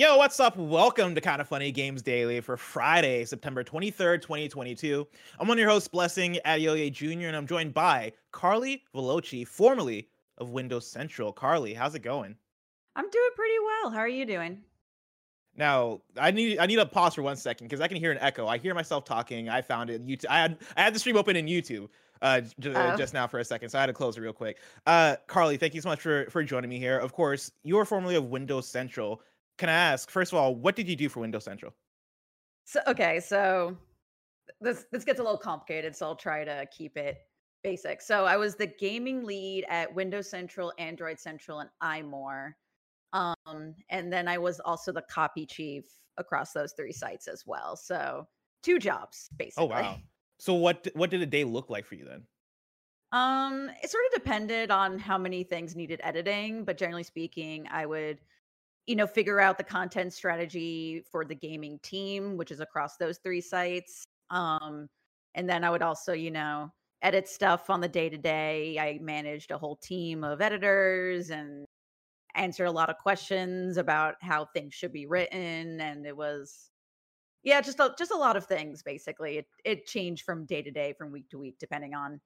Yo, what's up? Welcome to Kinda Funny Games Daily for Friday, September 23rd, 2022. I'm one of your hosts, Blessing Adeoye Jr., and I'm joined by Carli Velocci, formerly of Windows Central. Carli, how's it going? I'm doing pretty well. How are you doing? Now, I need I need to pause for one second because I can hear an echo. I hear myself talking. I found it. YouTube. I had I had the stream open in YouTube uh, j- Oh. just now for a second, so I had to close it real quick. Uh, Carli, thank you so much for for joining me here. Of course, you are formerly of Windows Central. Can I ask, first of all, what did you do for Windows Central? So okay, so this this gets a little complicated, so I'll try to keep it basic. So I was the gaming lead at Windows Central, Android Central, and iMore. Um, and then I was also the copy chief across those three sites as well. So two jobs basically. Oh wow. So what what did a day look like for you then? Um, it sort of depended on how many things needed editing, but generally speaking, I would, you know, figure out the content strategy for the gaming team, which is across those three sites. Um, and then I would also, you know, edit stuff on the day to day. I managed a whole team of editors and answered a lot of questions about how things should be written, and it was yeah, just a, just a lot of things basically. It it changed from day to day, from week to week, depending on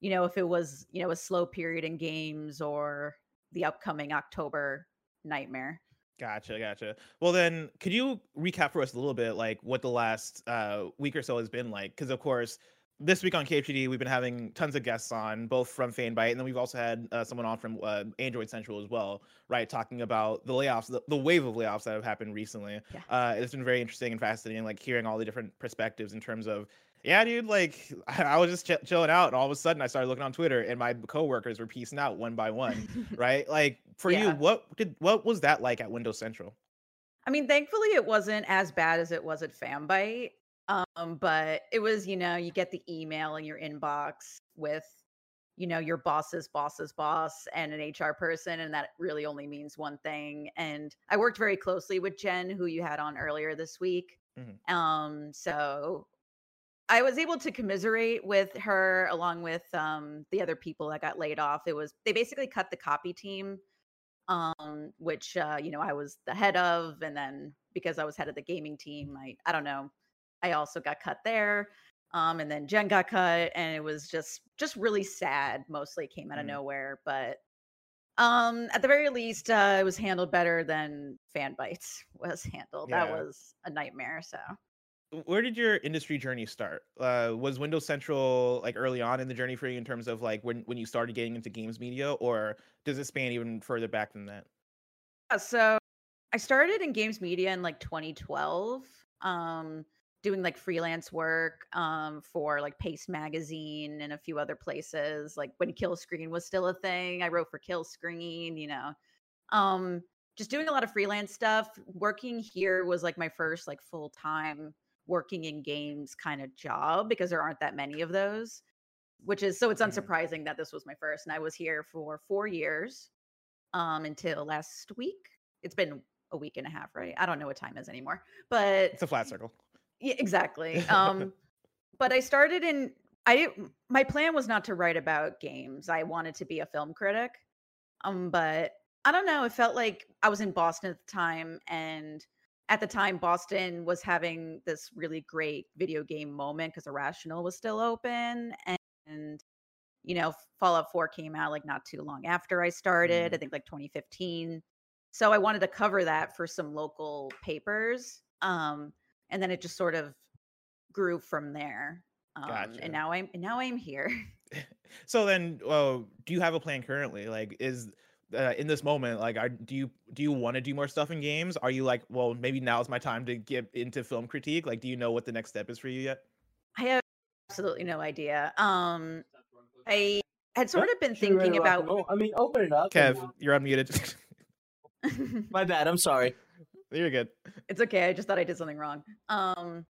you know, if it was, you know, a slow period in games or the upcoming October nightmare. Gotcha, gotcha. Well, then, could you recap for us a little bit, like what the last uh, week or so has been like? Because of course, this week on KHD, we've been having tons of guests on, both from Fanbyte, and then we've also had uh, someone on from uh, Android Central as well, right? Talking about the layoffs, the, the wave of layoffs that have happened recently. Yeah. Uh, it's been very interesting and fascinating, like hearing all the different perspectives in terms of, yeah, dude, like I was just ch- chilling out, and all of a sudden I started looking on Twitter, and my coworkers were piecing out one by one, right? Like for you, what did what was that like at Windows Central? I mean, thankfully it wasn't as bad as it was at Fanbyte. Um, but it was, you know, you get the email in your inbox with, you know, your boss's boss's boss and an HR person, and that really only means one thing. And I worked very closely with Jen, who you had on earlier this week. Mhm. Um, so I was able to commiserate with her along with um the other people that got laid off. It was they basically cut the copy team um which uh you know I was the head of and then because I was head of the gaming team I I don't know I also got cut there um and then Jen got cut and it was just just really sad mostly came out of Mhm. nowhere but um at the very least uh it was handled better than Fanbyte's was handled that was a nightmare so Where did your industry journey start? Uh, was Windows Central like early on in the journey for you in terms of like when when you started getting into games media, or does it span even further back than that? Yeah, so I started in games media in like 2012, um, doing like freelance work um, for like Paste Magazine and a few other places. Like when Kill Screen was still a thing, I wrote for Kill Screen. You know, um, just doing a lot of freelance stuff. Working here was like my first like full time working in games kind of job because there aren't that many of those. Which is so it's unsurprising that this was my first, and I was here for four years um until last week. It's been a week and a half, right? I don't know what time is anymore. But It's a flat circle. yeah, exactly. Um but I started in I my plan was not to write about games. I wanted to be a film critic. Um but I don't know, it felt like I was in Boston at the time and at the time Boston was having this really great video game moment cuz Irrational was still open and you know, Fallout 4 came out like not too long after I started, Mhm. I think like 2015. So I wanted to cover that for some local papers. Um, and then it just sort of grew from there. Um, Gotcha. and now I'm and now I'm here. So then, uh, do you have a plan currently? Like, is uh, in this moment, like, are, do you do you want to do more stuff in games? Are you like, well, maybe now's my time to get into film critique? Like, do you know what the next step is for you yet? I have absolutely no idea. Um, I had sort of been should thinking to about. roll? I mean, open it up. Kev, we'll- you're unmuted. My bad. I'm sorry. you're good. it's okay. I just thought I did something wrong. Um,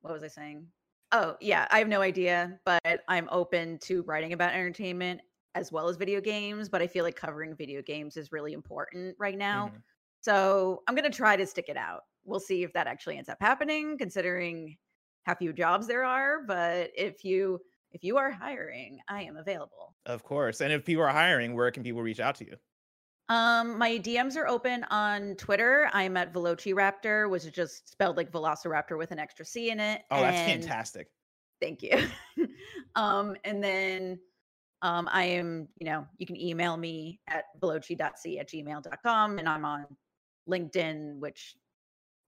what was I saying? Oh, yeah, I have no idea, but I'm open to writing about entertainment as well as video games. But I feel like covering video games is really important right now. Mhm. So I'm gonna try to stick it out. We'll see if that actually ends up happening, considering how few jobs there are. But if you if you are hiring, I am available. Of course. And if people are hiring, where can people reach out to you? Um, my DMs are open on Twitter. I'm at Velociraptor, which is just spelled like Velociraptor with an extra C in it. Oh, that's and- fantastic. Thank you. um, and then um, I am, you know, you can email me at veloci.c at gmail.com and I'm on LinkedIn, which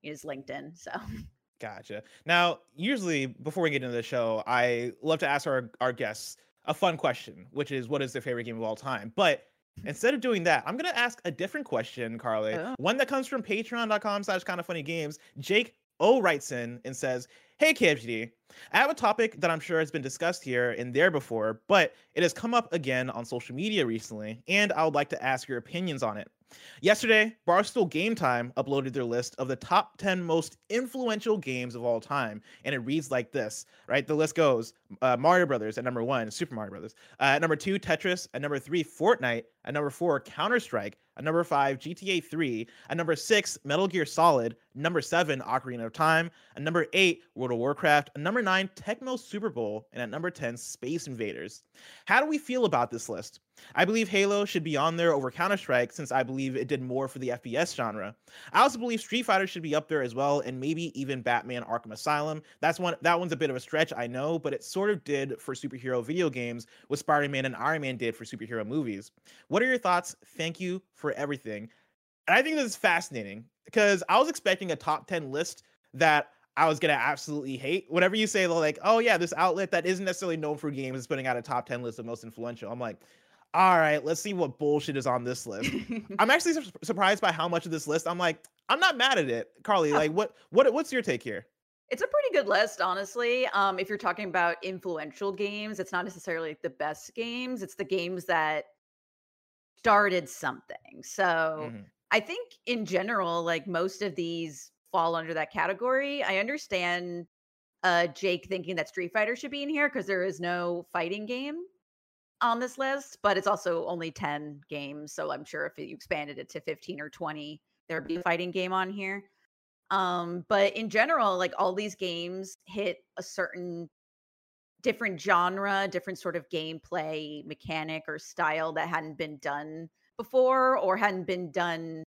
is LinkedIn. So Gotcha. Now, usually before we get into the show, I love to ask our, our guests a fun question, which is what is their favorite game of all time? But instead of doing that, I'm gonna ask a different question, Carli. Oh. One that comes from patreon.com slash kinda funny games. Jake O writes in and says, Hey KFGD, I have a topic that I'm sure has been discussed here and there before, but it has come up again on social media recently, and I would like to ask your opinions on it. Yesterday, Barstool Game Time uploaded their list of the top 10 most influential games of all time, and it reads like this, right? The list goes uh, Mario Brothers at number one, Super Mario Brothers. Uh, at number two, Tetris. At number three, Fortnite. At number four, Counter Strike. At number five, GTA 3. At number six, Metal Gear Solid. Number seven, Ocarina of Time. At number eight, World of Warcraft. At number nine, Tecmo Super Bowl. And at number 10, Space Invaders. How do we feel about this list? I believe Halo should be on there over Counter Strike since I believe it did more for the FPS genre. I also believe Street Fighter should be up there as well, and maybe even Batman Arkham Asylum. That's one that one's a bit of a stretch, I know, but it sort of did for superhero video games what Spider-Man and Iron Man did for superhero movies. What are your thoughts? Thank you for everything. And I think this is fascinating because I was expecting a top 10 list that I was gonna absolutely hate. Whenever you say like, oh yeah, this outlet that isn't necessarily known for games is putting out a top 10 list of most influential. I'm like, all right, let's see what bullshit is on this list. I'm actually sur- surprised by how much of this list. I'm like, I'm not mad at it, Carli. Yeah. Like, what, what, what's your take here? it's a pretty good list, honestly. Um, if you're talking about influential games, it's not necessarily the best games, it's the games that started something. So Mhm. I think in general, like most of these fall under that category. I understand uh Jake thinking that Street Fighter should be in here because there is no fighting game on this list, but it's also only 10 games. So I'm sure if you expanded it to 15 or 20, there'd be a fighting game on here. Um, but in general, like all these games hit a certain different genre, different sort of gameplay mechanic or style that hadn't been done before or hadn't been done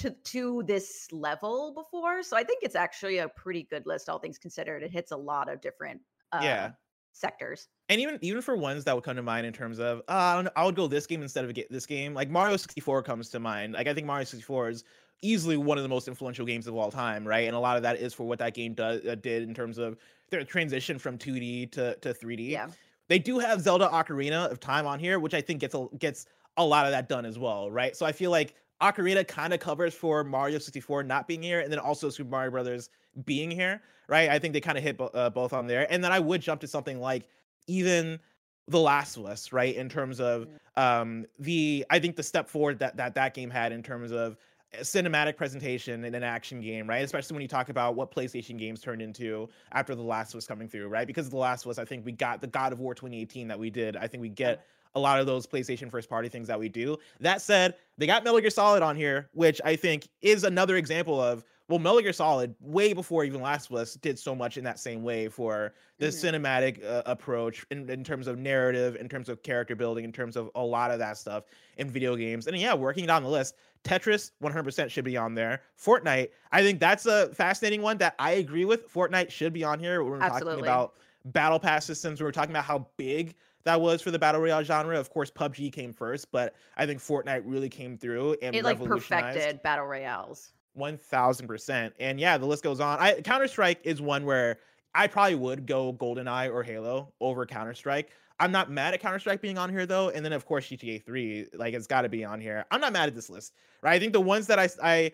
to to this level before. So I think it's actually a pretty good list, all things considered. It hits a lot of different uh, Yeah. sectors. And even even for ones that would come to mind in terms of, uh, I, don't know, I would go this game instead of this game. Like Mario 64 comes to mind. Like I think Mario 64 is easily one of the most influential games of all time, right? And a lot of that is for what that game does uh, did in terms of their transition from 2D to to 3D. Yeah. They do have Zelda Ocarina of Time on here, which I think gets a, gets a lot of that done as well, right? So I feel like Ocarina kind of covers for Mario 64 not being here, and then also Super Mario Brothers being here, right? I think they kind of hit uh, both on there, and then I would jump to something like even The Last of Us, right? In terms of um the I think the step forward that that that game had in terms of cinematic presentation in an action game, right? Especially when you talk about what PlayStation games turned into after The Last was coming through, right? Because The Last was, I think we got the God of War 2018 that we did. I think we get a lot of those PlayStation first party things that we do. That said, they got Metal Gear Solid on here, which I think is another example of well, Metal Gear Solid, way before even Last of Us, did so much in that same way for the Mhm. cinematic uh, approach in, in terms of narrative, in terms of character building, in terms of a lot of that stuff in video games. And yeah, working down the list, Tetris 100% should be on there. Fortnite, I think that's a fascinating one that I agree with. Fortnite should be on here. When we're talking about battle pass systems, we were talking about how big that was for the battle royale genre. Of course, PUBG came first, but I think Fortnite really came through and It like revolutionized perfected battle royales. One thousand percent. And yeah, the list goes on. I Counter Strike is one where I probably would go GoldenEye or Halo over Counter Strike. I'm not mad at Counter Strike being on here though, and then of course GTA 3, like it's got to be on here. I'm not mad at this list, right? I think the ones that I I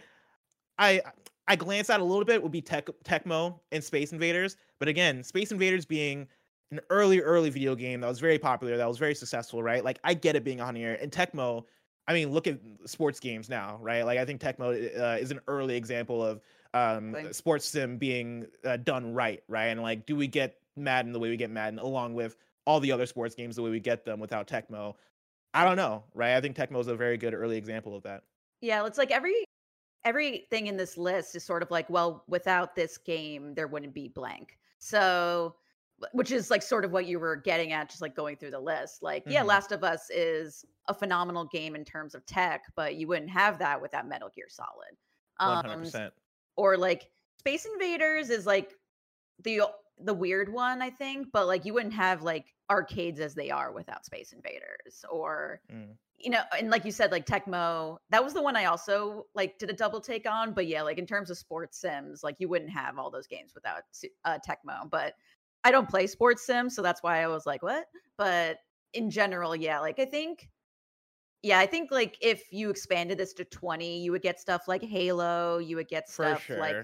I I glance at a little bit would be Tech Tecmo and Space Invaders, but again, Space Invaders being an early, early video game that was very popular, that was very successful, right? Like I get it being on here. And Tecmo, I mean, look at sports games now, right? Like I think Tecmo uh, is an early example of um, sports sim being uh, done right, right? And like, do we get Madden the way we get Madden, along with all the other sports games the way we get them without Tecmo? I don't know, right? I think Tecmo is a very good early example of that. Yeah, it's like every everything in this list is sort of like, well, without this game, there wouldn't be blank. So, which is like sort of what you were getting at, just like going through the list. Like, yeah, Mhm. Last of Us is a phenomenal game in terms of tech, but you wouldn't have that without Metal Gear Solid. Um, hundred percent. or like Space Invaders is like the the weird one, I think, but like you wouldn't have like arcades as they are without Space Invaders or Mm. you know, and like you said, like Tecmo, that was the one I also like did a double take on. But yeah, like in terms of sports sims, like you wouldn't have all those games without uh, Tecmo. But I don't play sports sims, so that's why I was like, what? But in general, yeah, like I think, yeah, I think like if you expanded this to twenty, you would get stuff like Halo, you would get stuff sure. like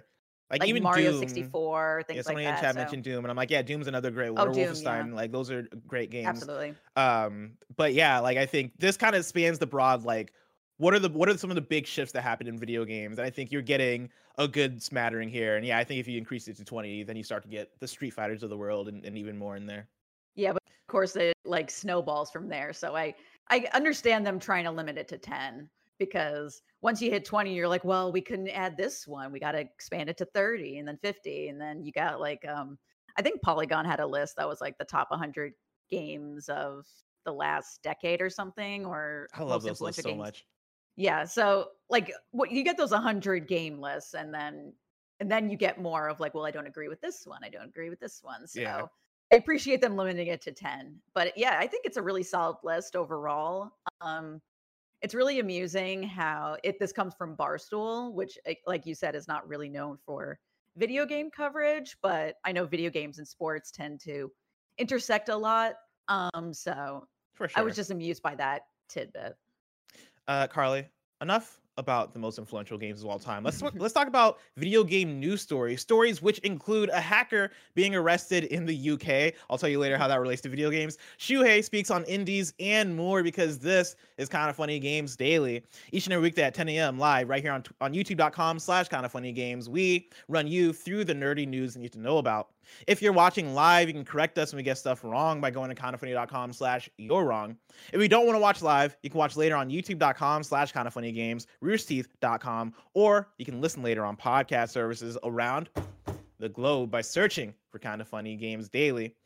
like, like even Mario Doom, sixty four, Yeah, things like somebody in that. chat so- mentioned Doom, and I'm like, yeah, Doom's another great Oh, one. Doom, Wolfenstein, yeah. like those are great games. Absolutely. Um, but yeah, like I think this kind of spans the broad like what are the what are some of the big shifts that happened in video games? And I think you're getting a good smattering here. And yeah, I think if you increase it to 20, then you start to get the Street Fighters of the world and, and even more in there. Yeah, but of course it like snowballs from there. So I I understand them trying to limit it to 10 because once you hit 20 you're like, well, we couldn't add this one. We got to expand it to 30 and then 50 and then you got like um I think Polygon had a list that was like the top 100 games of the last decade or something or I love those lists so games. much. Yeah, so like what you get those 100 game lists and then and then you get more of like, well, I don't agree with this one. I don't agree with this one. So Yeah. I appreciate them limiting it to 10. But yeah, I think it's a really solid list overall. Um it's really amusing how it this comes from Barstool, which like you said is not really known for video game coverage, but I know video games and sports tend to intersect a lot. Um so For sure. I was just amused by that tidbit. Uh Carli, enough about the most influential games of all time. Let's let's talk about video game news stories, stories which include a hacker being arrested in the UK. I'll tell you later how that relates to video games. Shuhei speaks on indies and more because this is kinda funny games daily. Each and every weekday at 10 a.m. live right here on on YouTube.com slash kinda funny games. We run you through the nerdy news you need to know about. If you're watching live, you can correct us when we get stuff wrong by going to kindafunny.com slash you're wrong. If you don't want to watch live, you can watch later on youtube.com slash kinda funny games, roosterteeth.com, or you can listen later on podcast services around the globe by searching for kinda funny games daily.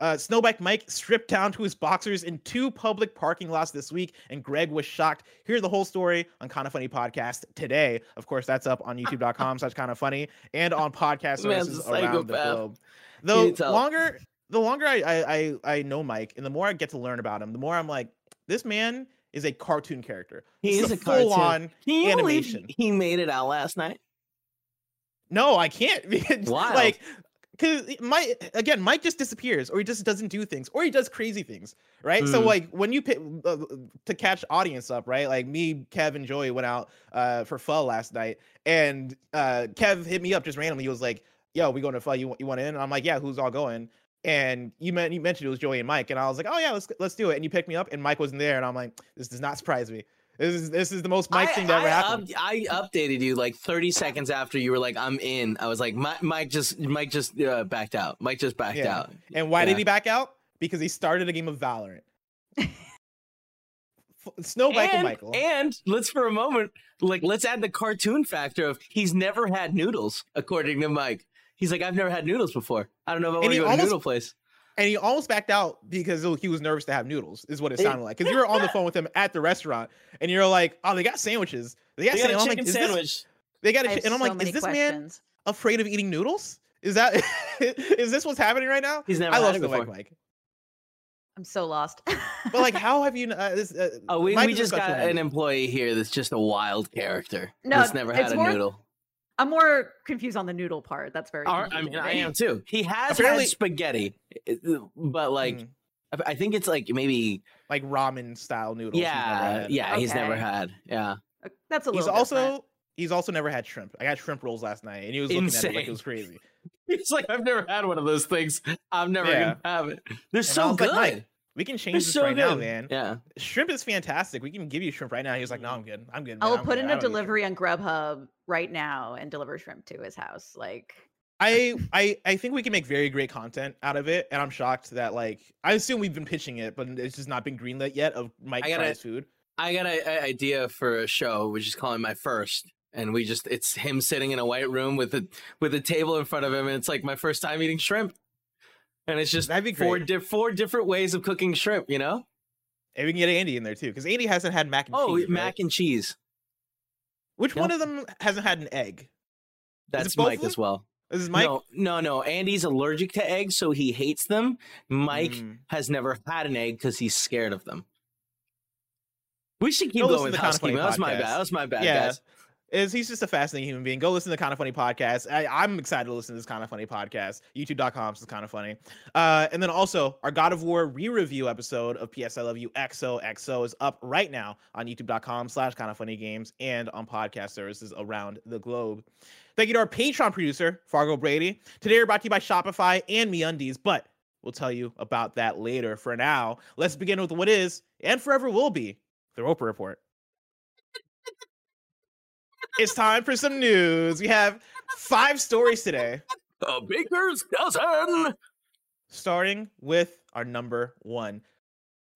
Uh, Snowbike Mike stripped down to his boxers in two public parking lots this week, and Greg was shocked. Hear the whole story on Kinda Funny Podcast today. Of course, that's up on YouTube.com slash Kinda Funny and on podcast services around the globe. Though longer, the longer I, I I know Mike, and the more I get to learn about him, the more I'm like, this man is a cartoon character. He This is a full cartoon. on. Can you believe animation. he made it out last night? No, I can't. Wild. Like, because Mike again, Mike just disappears, or he just doesn't do things, or he does crazy things, right? So Mm. like when you pick uh, to catch audience up, right? Like me, Kev, and Joey went out uh, for pho last night, and uh, Kev hit me up just randomly. He was like, "Yo, we going to pho? You you want in?" And I'm like, "Yeah, who's all going?" And you meant you mentioned it was Joey and Mike, and I was like, "Oh yeah, let's let's do it." And you picked me up, and Mike wasn't there, and I'm like, "This does not surprise me. This is this is the most Mike I, thing that ever I, happened." up- I updated you like 30 seconds after you were like, "I'm in." I was like, "Mi- "Mike just, Mike just uh, backed out. Mike just backed Yeah. out." And why did he back out? Because he started a game of Valorant. Snow Michael and, Michael. and let's for a moment, like, let's add the cartoon factor of he's never had noodles, according to Mike. He's like, I've never had noodles before. I don't know if I want to go to a noodle place. And he almost backed out because he was nervous to have noodles, is what it sounded like. Because you were on the phone with him at the restaurant, and you're like, "Oh, they got sandwiches. They got, They got sandwiches." a I'm chicken like, "Is this- sandwich. they got a I chi-" and I'm so like, "Is this man afraid of eating noodles? Is that is this what's happening right now?" He's never I had love it before. Mike, Mike. I'm so lost. But like, how have you? Uh, this, uh, Oh, we, we just got an employee here that's just a wild character. No, that's never had it's a more- noodle. I'm more confused on the noodle part. That's very. Our- I mean, I am too. He has Apparently- had spaghetti, but like Mm, I- I think it's like maybe like ramen style noodles. he's yeah, had. yeah. He's never had yeah. Uh, That's a Little He's also different. he's also never had shrimp. I got shrimp rolls last night, and he was looking at it like it was crazy. He's like, I've never had one of those things. I'm never Yeah. gonna have it. They're I so was like, good. "Mike, We can change They're this so right now, man. Yeah. Shrimp is fantastic. We can give you shrimp right now. He was like, "No, I'm good. I'm good." Man. I'll I'm put good. in I a don't need shrimp." delivery on Grubhub right now and deliver shrimp to his house. Like, I I I think we can make very great content out of it, and I'm shocked that like I assume we've been pitching it, but it's just not been greenlit yet. Of Mike I gotta- tries food. I got an idea for a show, which is calling my first, and we just it's him sitting in a white room with a with a table in front of him, and it's like my first time eating shrimp, and it's just That'd be four di- four different ways of cooking shrimp. You know? And we can get Andy in there too, because Andy hasn't had mac and Oh, cheese. right? mac and cheese. Which one of them hasn't had an egg? That's Mike as well. Is Mike. No, no, no. Andy's allergic to eggs, so he hates them. Mike Mm. has never had an egg because he's scared of them. We should keep Go going with housekeeping. That was my bad. That was my bad, Yeah. guys. Is he's just a fascinating human being. Go listen to the Kinda Funny podcast. I, I'm excited to listen to this Kinda Funny podcast. YouTube.com is kinda funny. Uh, and then also our God of War re-review episode of PS I Love You XOXO is up right now on YouTube.com slash Kinda Funny Games and on podcast services around the globe. Thank you to our Patreon producer Fargo Brady. Today we're brought to you by Shopify and MeUndies, but we'll tell you about that later. For now, let's begin with what is and forever will be the Roper Report it's time for some news. We have five stories today, A baker's dozen. starting with our number one.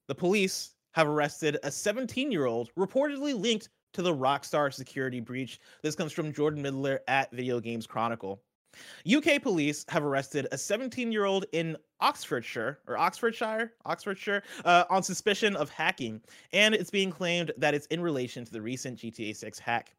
The police have arrested a 17 year old reportedly linked to the Rockstar security breach. This comes from Jordan Middler at Video Games Chronicle. UK police have arrested a 17 year old in Oxfordshire or Oxfordshire, Oxfordshire, uh, on suspicion of hacking, and it's being claimed that it's in relation to the recent GTA 6 hack.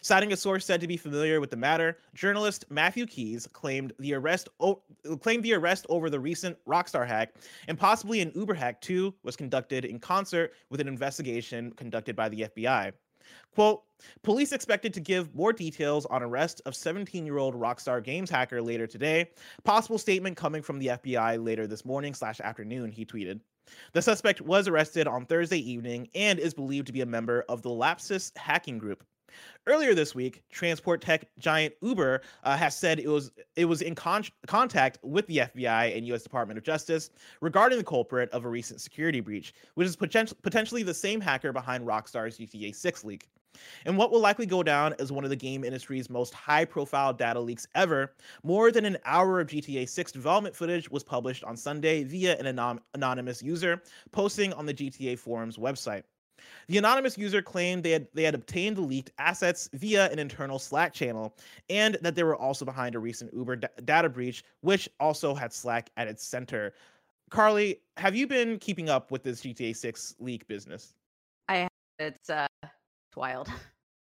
Citing a source said to be familiar with the matter, journalist Matthew Keys claimed the arrest o- claimed the arrest over the recent Rockstar hack and possibly an Uber hack too was conducted in concert with an investigation conducted by the FBI. Quote, police expected to give more details on arrest of 17-year-old Rockstar Games hacker later today. Possible statement coming from the FBI later this morning slash afternoon, he tweeted. The suspect was arrested on Thursday evening and is believed to be a member of the Lapsus hacking group. Earlier this week, transport tech giant Uber uh, has said it was it was in con- contact with the FBI and U.S. Department of Justice regarding the culprit of a recent security breach, which is poten- potentially the same hacker behind Rockstar's GTA 6 leak. And what will likely go down as one of the game industry's most high-profile data leaks ever, more than an hour of GTA 6 development footage was published on Sunday via an anon- anonymous user posting on the GTA forums website. The anonymous user claimed they had they had obtained the leaked assets via an internal Slack channel, and that they were also behind a recent Uber da- data breach, which also had Slack at its center. Carli, have you been keeping up with this GTA 6 leak business? I it's uh, it's wild.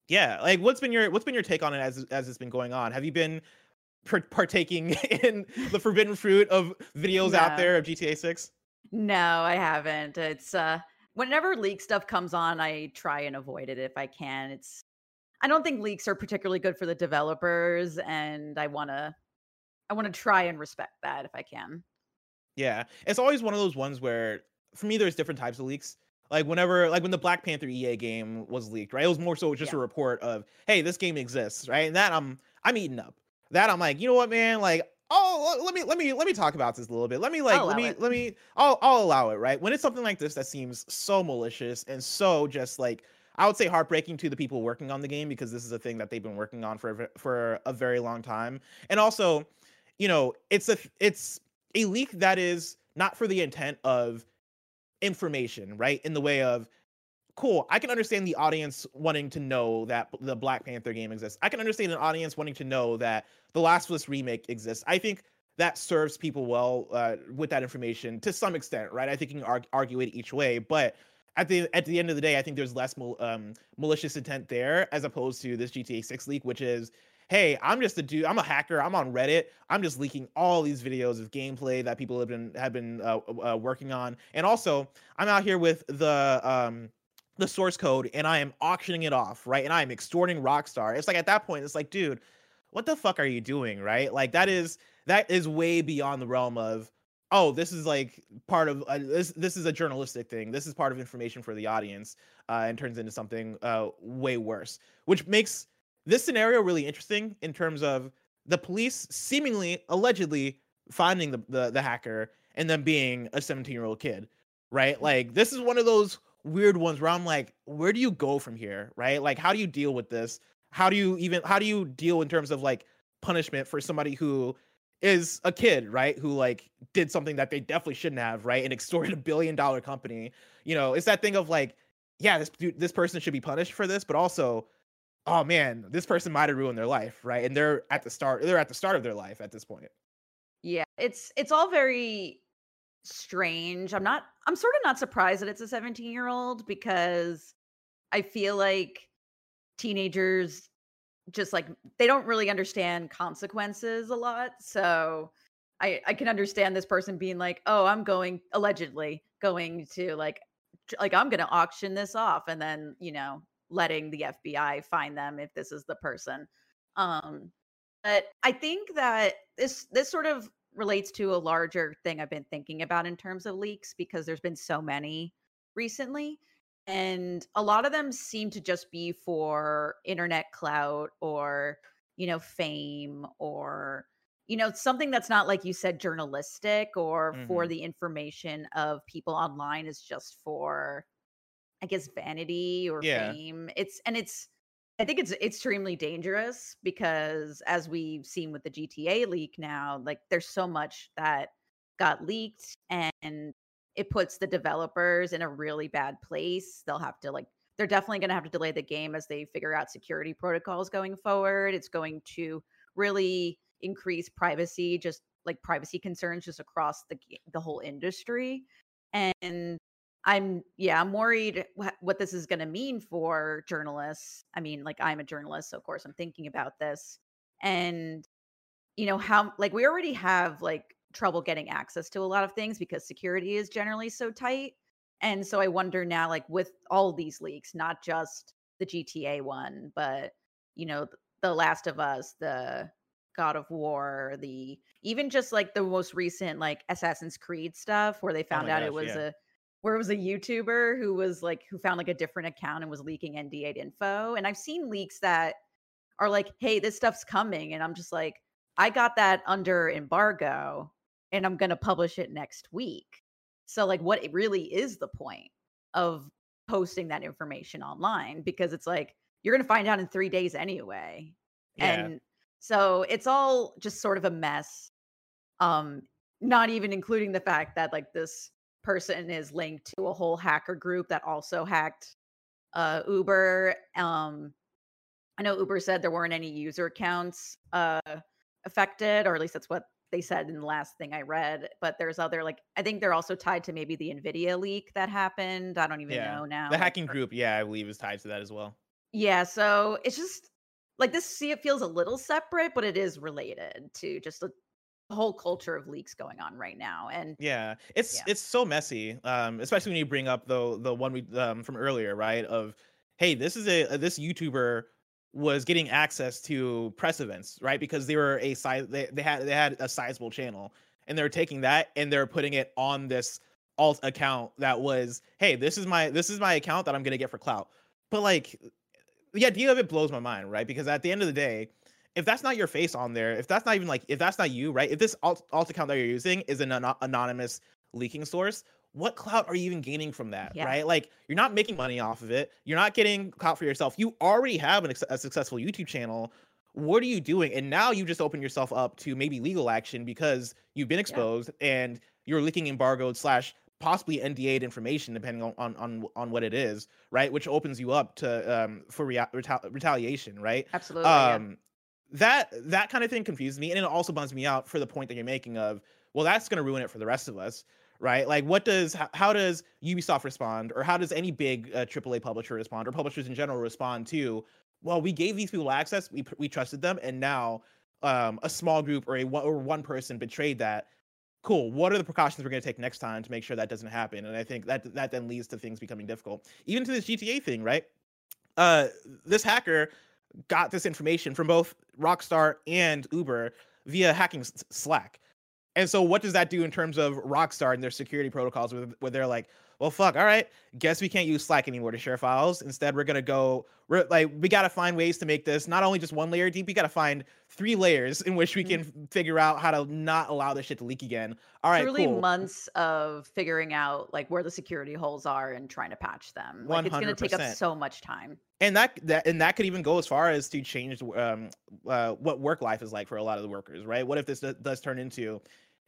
Yeah, like what's been your what's been your take on it as as it's been going on? Have you been par- partaking in the forbidden fruit of videos out there of GTA 6? No, I haven't. It's uh whenever leak stuff comes on, I try and avoid it if I can. It's I don't think leaks are particularly good for the developers and I want to I want to try and respect that if I can. Yeah, it's always one of those ones where, for me, there's different types of leaks. Like whenever, like when the Black Panther EA game was leaked, right? It was more so just a report of, hey, this game exists, right? And that I'm, I'm eating up. That I'm like, you know what, man? Like, oh, let me, let me, let me talk about this a little bit. Let me, like, let me, it. let me, I'll, I'll allow it, right? When it's something like this that seems so malicious and so just like, I would say heartbreaking to the people working on the game because this is a thing that they've been working on for for a very long time, and also, you know, it's a, it's a leak that is not for the intent of information, right? In the way of, cool, I can understand the audience wanting to know that the Black Panther game exists. I can understand an audience wanting to know that the Last of Us remake exists. I think that serves people well uh, with that information to some extent, right? I think you can arg- argue it each way, but at the at the end of the day, I think there's less mal- um, malicious intent there as opposed to this GTA 6 leak, which is hey, I'm just a dude. I'm a hacker. I'm on Reddit. I'm just leaking all these videos of gameplay that people have been have been uh, uh, working on, and also I'm out here with the um the source code, and I am auctioning it off, right? And I am extorting Rockstar. It's like at that point, it's like, dude, what the fuck are you doing, right? Like that is that is way beyond the realm of oh, this is like part of uh, this. This is a journalistic thing. This is part of information for the audience, uh, and turns into something uh, way worse, which makes this scenario really interesting in terms of the police seemingly, allegedly finding the the, the hacker and then being a 17 year old kid, right? Like this is one of those weird ones where I'm like, where do you go from here, right? Like, how do you deal with this? How do you even how do you deal in terms of like punishment for somebody who is a kid, right? Who like did something that they definitely shouldn't have, right? And extorted a billion dollar company. You know, it's that thing of like, yeah, this this person should be punished for this, but also, oh man, this person might have ruined their life, right? And they're at the start, they're at the start of their life at this point. Yeah, it's it's all very strange. I'm not I'm sort of not surprised that it's a 17 year old because I feel like teenagers just like they don't really understand consequences a lot. So I I can understand this person being like, "Oh, I'm going allegedly going to like like I'm going to auction this off and then, you know, letting the FBI find them if this is the person." Um but I think that this this sort of relates to a larger thing I've been thinking about in terms of leaks because there's been so many recently and a lot of them seem to just be for internet clout or you know fame or you know something that's not like you said journalistic or mm-hmm. for the information of people online is just for i guess vanity or yeah. fame it's and it's i think it's extremely dangerous because as we've seen with the gta leak now like there's so much that got leaked and it puts the developers in a really bad place. They'll have to like they're definitely going to have to delay the game as they figure out security protocols going forward. It's going to really increase privacy just like privacy concerns just across the the whole industry. And I'm yeah, I'm worried what this is going to mean for journalists. I mean, like I'm a journalist, so of course I'm thinking about this. And you know how like we already have like trouble getting access to a lot of things because security is generally so tight. And so I wonder now, like with all these leaks, not just the GTA one, but you know, The Last of Us, the God of War, the even just like the most recent like Assassin's Creed stuff where they oh found oh out gosh, it was yeah. a where it was a YouTuber who was like who found like a different account and was leaking NDA info. And I've seen leaks that are like, hey, this stuff's coming. And I'm just like, I got that under embargo and I'm going to publish it next week. So, like, what really is the point of posting that information online? Because it's like you're going to find out in three days anyway. Yeah. And so it's all just sort of a mess. Um, not even including the fact that like this person is linked to a whole hacker group that also hacked uh Uber. Um I know Uber said there weren't any user accounts uh affected, or at least that's what they said in the last thing I read. But there's other like I think they're also tied to maybe the Nvidia leak that happened. I don't even yeah. know now. The hacking group, yeah, I believe is tied to that as well. Yeah, so it's just like this. See, it feels a little separate, but it is related to just a whole culture of leaks going on right now and yeah it's yeah. it's so messy um especially when you bring up the the one we um from earlier right of hey this is a this youtuber was getting access to press events, right? Because they were a size they, they had they had a sizable channel and they're taking that and they're putting it on this alt account that was, hey, this is my this is my account that I'm gonna get for clout. But like the idea of it blows my mind, right? Because at the end of the day, if that's not your face on there, if that's not even like if that's not you, right? If this alt, alt account that you're using is an an- anonymous leaking source, what clout are you even gaining from that yeah. right like you're not making money off of it you're not getting clout for yourself you already have an, a successful youtube channel what are you doing and now you just open yourself up to maybe legal action because you've been exposed yeah. and you're leaking embargoed slash possibly NDA'd information depending on, on on on what it is, right? Which opens you up to um for rea- retaliation, right? Absolutely. Um. That that kind of thing confuses me, and it also bums me out for the point that you're making of, well, that's going to ruin it for the rest of us, right? Like, what does how, how does Ubisoft respond, or how does any big uh, AAA publisher respond, or publishers in general respond to? Well, we gave these people access, we we trusted them, and now um, a small group or a or one person betrayed that. Cool. What are the precautions we're going to take next time to make sure that doesn't happen? And I think that that then leads to things becoming difficult, even to this GTA thing, right? Uh, this hacker got this information from both Rockstar and Uber via hacking Slack. And so, what does that do in terms of Rockstar and their security protocols, where they're like, well, fuck, all right, guess we can't use Slack anymore to share files. Instead, we're gonna go, we're like, we gotta find ways to make this not only just one layer deep, we gotta find three layers in which we can mm-hmm. figure out how to not allow this shit to leak again. All right, truly cool. months of figuring out like where the security holes are and trying to patch them. Like 100%. it's gonna take up so much time. And that that and that could even go as far as to change um uh, what work life is like for a lot of the workers, right? What if this does turn into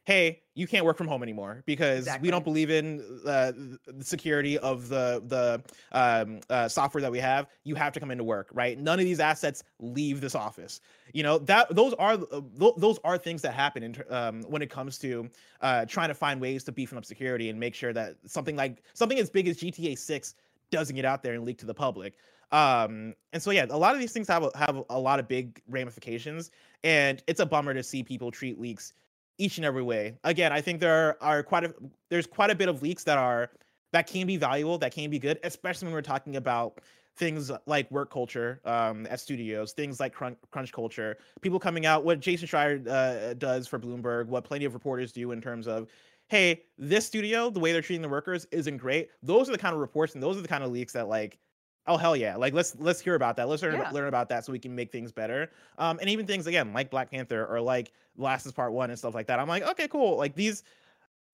hey you can't work from home anymore because exactly. we don't believe in uh, the security of the the um, uh, software that we have. You have to come into work right? None of these assets leave this office. You know that those are uh, those are things that happen in, um, when it comes to uh, trying to find ways to beefing up security and make sure that something like something as big as gta 6 doesn't get out there and leak to the public. Um and so yeah a lot of these things have a, have a lot of big ramifications and it's a bummer to see people treat leaks each and every way. Again, I think there are quite a there's quite a bit of leaks that are that can be valuable, that can be good, especially when we're talking about things like work culture um, at studios, things like crunch, crunch culture, people coming out, what Jason Schreier uh, does for Bloomberg, what plenty of reporters do in terms of, hey, this studio, the way they're treating the workers isn't great. Those are the kind of reports and those are the kind of leaks that like oh hell yeah like let's let's hear about that let's learn, yeah. learn about that so we can make things better um and even things again like black panther or like last is part one and stuff like that. I'm like okay cool. Like these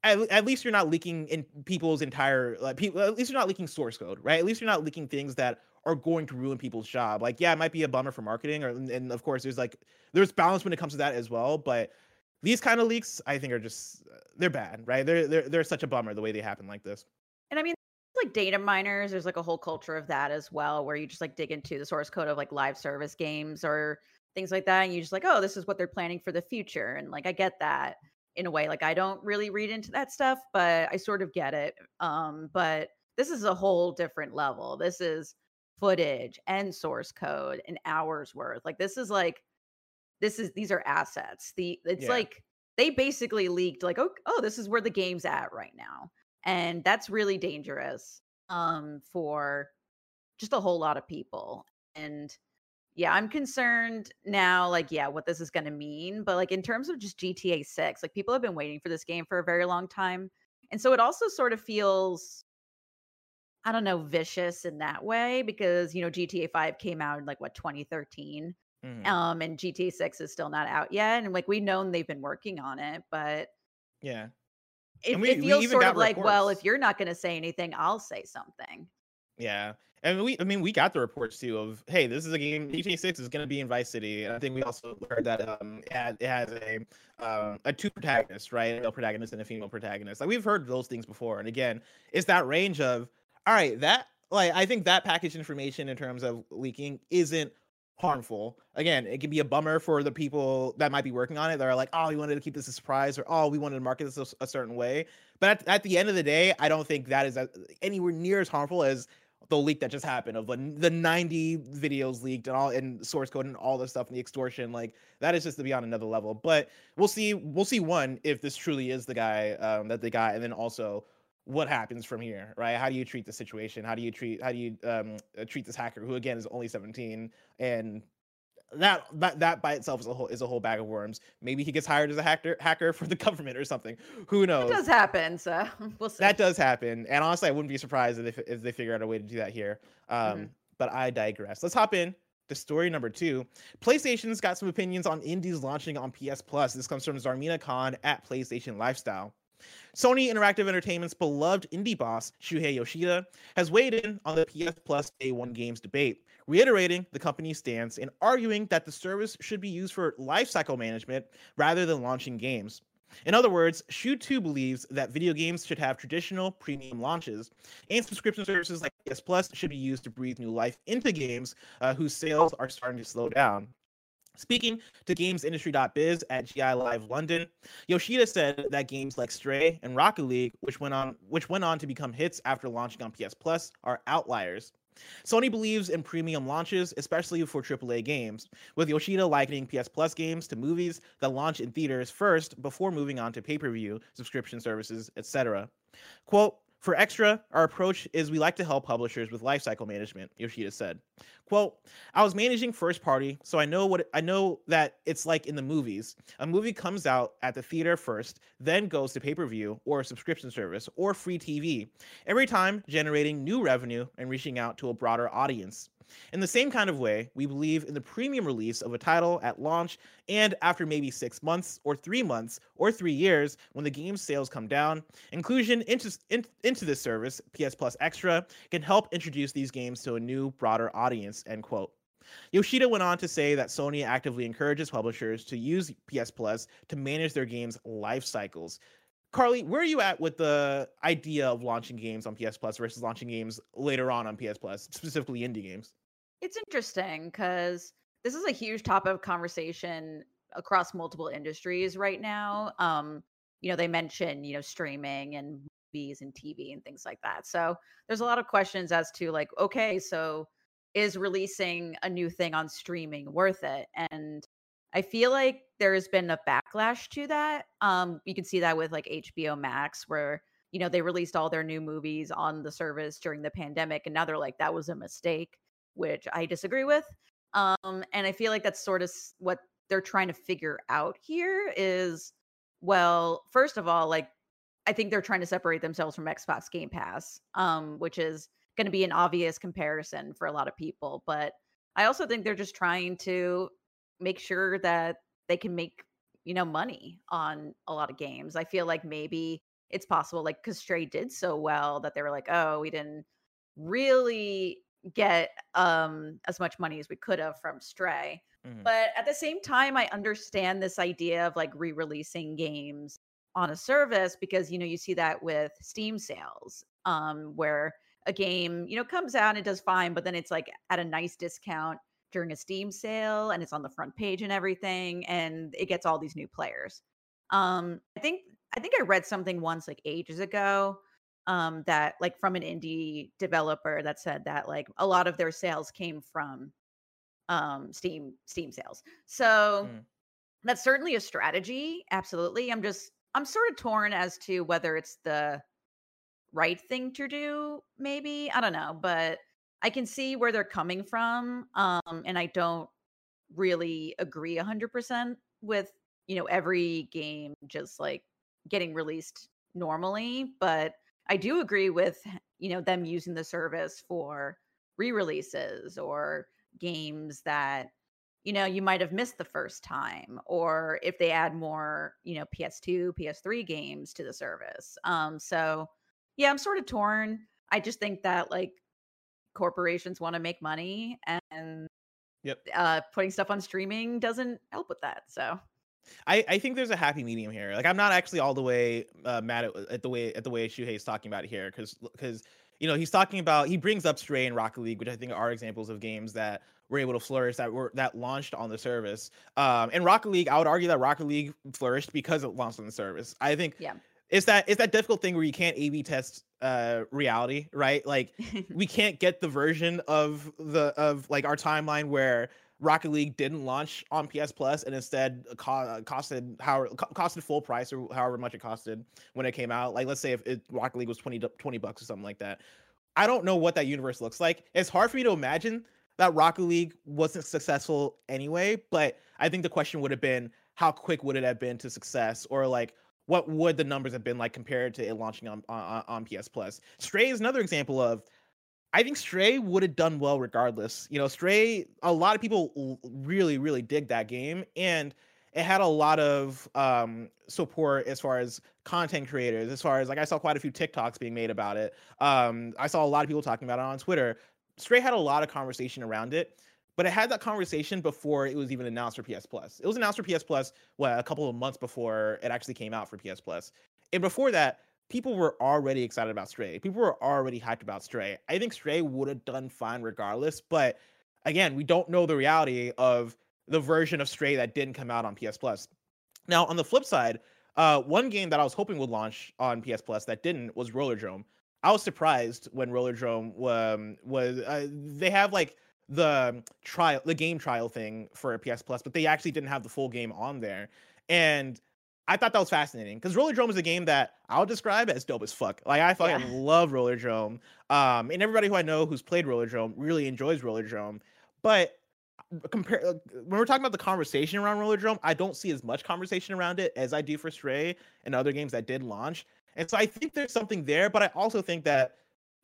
at, at least you're not leaking in people's entire like people at least you're not leaking source code right? At least you're not leaking things that are going to ruin people's job. Like yeah it might be a bummer for marketing or and of course there's like there's balance when it comes to that as well but these kind of leaks i think are just uh, they're bad right? They're they're, they're such a bummer the way they happen like this. And i mean like data miners there's like a whole culture of that as well where you just like dig into the source code of like live service games or things like that and you just like oh this is what they're planning for the future and like i get that in a way like i don't really read into that stuff but i sort of get it um but this is a whole different level this is footage and source code and hours worth like this is like this is these are assets the it's yeah. like they basically leaked like oh, oh this is where the game's at right now and that's really dangerous um for just a whole lot of people and yeah i'm concerned now like yeah what this is going to mean but like in terms of just gta 6 like people have been waiting for this game for a very long time and so it also sort of feels i don't know vicious in that way because you know gta 5 came out in like what 2013 mm-hmm. um and gta 6 is still not out yet and like we've known they've been working on it but yeah it, we, it feels sort of like, reports. well, if you're not going to say anything, I'll say something. Yeah. And we, I mean, we got the reports too of, hey, this is a game. GTA Six is going to be in Vice City, and I think we also heard that um, it, has a um, a two protagonist, right, a male protagonist and a female protagonist. Like we've heard those things before, and again, it's that range of, all right, that like I think that package information in terms of leaking isn't harmful. Again, it could be a bummer for the people that might be working on it. They're like, oh, we wanted to keep this a surprise, or oh, we wanted to market this a, a certain way. But at, at, the end of the day, I don't think that is anywhere near as harmful as the leak that just happened of the, the 90 videos leaked and all and source code and all this stuff and the extortion. Like that is just to be on another level. But we'll see. We'll see one if this truly is the guy um, that they got, and then also what happens from here, right? How do you treat the situation? How do you treat how do you um, uh, treat this hacker who again is only 17 and that that that by itself is a whole is a whole bag of worms. Maybe he gets hired as a hacker hacker for the government or something. Who knows? That does happen, so we'll see. That does happen, and honestly, I wouldn't be surprised if if they figure out a way to do that here. Um, mm-hmm. But I digress. Let's hop in to story number two. PlayStation's got some opinions on indies launching on PS Plus. This comes from Zarmena Khan at PlayStation Lifestyle. Sony Interactive Entertainment's beloved indie boss, Shuhei Yoshida, has weighed in on the PS Plus Day One games debate, reiterating the company's stance and arguing that the service should be used for lifecycle management rather than launching games. In other words, Shu 2 believes that video games should have traditional premium launches, and subscription services like PS Plus should be used to breathe new life into games uh, whose sales are starting to slow down. Speaking to GamesIndustry.biz at GI Live London, Yoshida said that games like Stray and Rocket League, which went on which went on to become hits after launching on PS Plus, are outliers. Sony believes in premium launches, especially for AAA games, with Yoshida likening PS Plus games to movies that launch in theaters first before moving on to pay-per-view, subscription services, etc. Quote, For Extra, our approach is we like to help publishers with lifecycle management, Yoshida said. Quote, I was managing first party, so I know what I know that it's like in the movies. A movie comes out at the theater first, then goes to pay-per-view or a subscription service or free TV, every time generating new revenue and reaching out to a broader audience. In the same kind of way, we believe in the premium release of a title at launch and after maybe six months or three months or three years when the game's sales come down. Inclusion into, in, into this service, PS Plus Extra, can help introduce these games to a new, broader audience, end quote. Yoshida went on to say that Sony actively encourages publishers to use PS Plus to manage their games' life cycles. Carli, where are you at with the idea of launching games on PS Plus versus launching games later on on PS Plus, specifically indie games? It's interesting because this is a huge topic of conversation across multiple industries right now. Um, you know, they mention, you know, streaming and movies and TV and things like that. So there's a lot of questions as to like, okay, so is releasing a new thing on streaming worth it? And I feel like there's been a backlash to that. Um, you can see that with like HBO Max, where you know they released all their new movies on the service during the pandemic, and now they're like that was a mistake, which I disagree with. Um, and I feel like that's sort of what they're trying to figure out here is, well, first of all, like I think they're trying to separate themselves from Xbox Game Pass, um, which is going to be an obvious comparison for a lot of people, but I also think they're just trying to make sure that they can make you know money on a lot of games. I feel like maybe it's possible like cuz Stray did so well that they were like, "Oh, we didn't really get um as much money as we could have from Stray." Mm-hmm. But at the same time, I understand this idea of like re-releasing games on a service because you know you see that with Steam sales um where a game, you know, comes out and it does fine, but then it's like at a nice discount during a Steam sale and it's on the front page and everything and it gets all these new players. Um I think I think I read something once like ages ago um that like from an indie developer that said that like a lot of their sales came from um Steam Steam sales. So mm. that's certainly a strategy, absolutely. I'm just I'm sort of torn as to whether it's the right thing to do maybe. I don't know, but I can see where they're coming from. Um, and I don't really agree 100% with, you know, every game just like getting released normally. But I do agree with, you know, them using the service for re releases or games that, you know, you might have missed the first time, or if they add more, you know, PS2, PS3 games to the service. Um, so yeah, I'm sort of torn. I just think that like corporations want to make money and yep. uh, putting stuff on streaming doesn't help with that. So I, I think there's a happy medium here. Like I'm not actually all the way uh, mad at, at the way at the way Shuhei's talking about here because because you know he's talking about he brings up Stray and Rocket League, which I think are examples of games that were able to flourish that were that launched on the service. Um, and Rocket League, I would argue that Rocket League flourished because it launched on the service. I think yeah it's that it's that difficult thing where you can't A/B test uh reality, right? Like we can't get the version of the of like our timeline where Rocket League didn't launch on PS Plus and instead uh, co- uh, costed how costed full price or however much it costed when it came out. Like let's say if it, Rocket League was 20 20 bucks or something like that. I don't know what that universe looks like. It's hard for me to imagine that Rocket League wasn't successful anyway, but I think the question would have been how quick would it have been to success or like what would the numbers have been like compared to it launching on on, on PS Plus? Stray is another example of I think Stray would have done well regardless. You know, Stray, a lot of people really, really dig that game, and it had a lot of um, support as far as content creators, as far as like I saw quite a few TikToks being made about it. Um, I saw a lot of people talking about it on Twitter. Stray had a lot of conversation around it but it had that conversation before it was even announced for PS Plus. It was announced for PS Plus what a couple of months before it actually came out for PS Plus. And before that, people were already excited about Stray. People were already hyped about Stray. I think Stray would have done fine regardless, but again, we don't know the reality of the version of Stray that didn't come out on PS Plus. Now, on the flip side, uh, one game that I was hoping would launch on PS Plus that didn't was Roller Rollerdrome. I was surprised when Rollerdrome um, was. Uh, they have like the trial, the game trial thing for PS Plus, but they actually didn't have the full game on there. And I thought that was fascinating because Rollerdrome is a game that I'll describe as dope as fuck. Like I fucking Yeah. love Rollerdrome. Um, and everybody who I know who's played Rollerdrome really enjoys Rollerdrome. But compare uh, when we're talking about the conversation around Rollerdrome, I don't see as much conversation around it as I do for Stray and other games that did launch. And so I think there's something there, but I also think that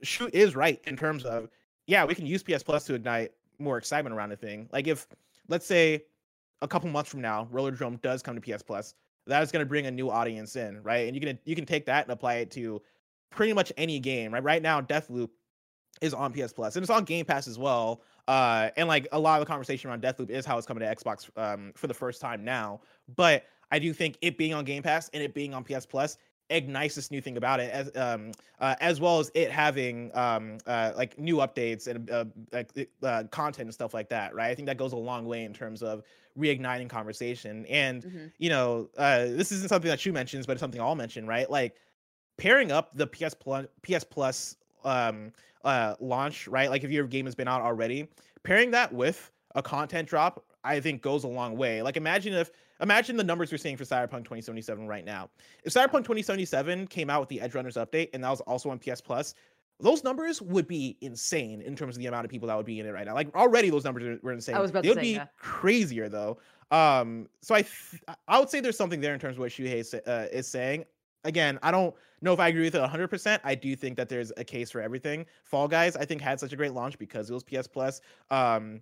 Shu is right in terms of yeah, we can use PS Plus to ignite more excitement around the thing. Like if let's say a couple months from now, Rollerdrome does come to PS Plus, that is going to bring a new audience in, right? And you can you can take that and apply it to pretty much any game, right? Right now, Deathloop is on PS Plus and it's on Game Pass as well. Uh, and like a lot of the conversation around Deathloop is how it's coming to Xbox um, for the first time now. But I do think it being on Game Pass and it being on PS Plus ignites this new thing about it as um uh, as well as it having um uh like new updates and uh, like uh, content and stuff like that right? I think that goes a long way in terms of reigniting conversation. And Mhm. you know uh this isn't something that you mentions but it's something i'll mention right? Like pairing up the ps plus ps plus um uh launch right? Like if your game has been out already pairing that with a content drop i think goes a long way. Like imagine if imagine the numbers we're seeing for cyberpunk 2077 right now if cyberpunk 2077 came out with the Edgerunners update and that was also on ps plus those numbers would be insane in terms of the amount of people that would be in it right now like already those numbers were insane I was about they to would say, be yeah. crazier though um so i th- i would say there's something there in terms of what shuhei uh, is saying again, I don't know if I agree with it 100%. I do think that there's a case for everything. Fall Guys, I think, had such a great launch because it was PS Plus. Um,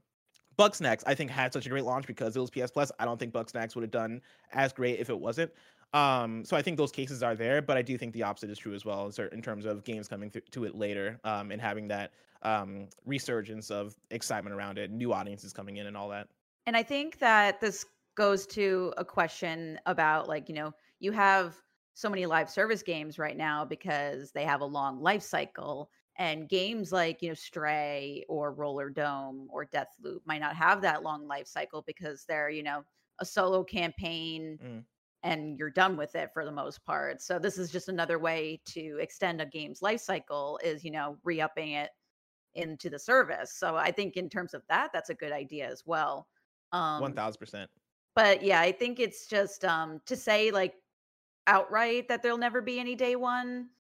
Bugsnax, I think, had such a great launch because it was PS Plus. I don't think Bugsnax would have done as great if it wasn't. Um, so I think those cases are there, but I do think the opposite is true as well in, terms of games coming th- to it later um, and having that um, resurgence of excitement around it, new audiences coming in, and all that. And I think that this goes to a question about like, you know, you have so many live service games right now because they have a long life cycle. And games like, you know, Stray or Rollerdrome or Deathloop might not have that long life cycle because they're, you know, a solo campaign Mm. and you're done with it for the most part. So this is just another way to extend a game's life cycle is, you know, re-upping it into the service. So I think in terms of that, that's a good idea as well. Um, 1000%. but yeah, I think it's just um to say like outright that there'll never be any day one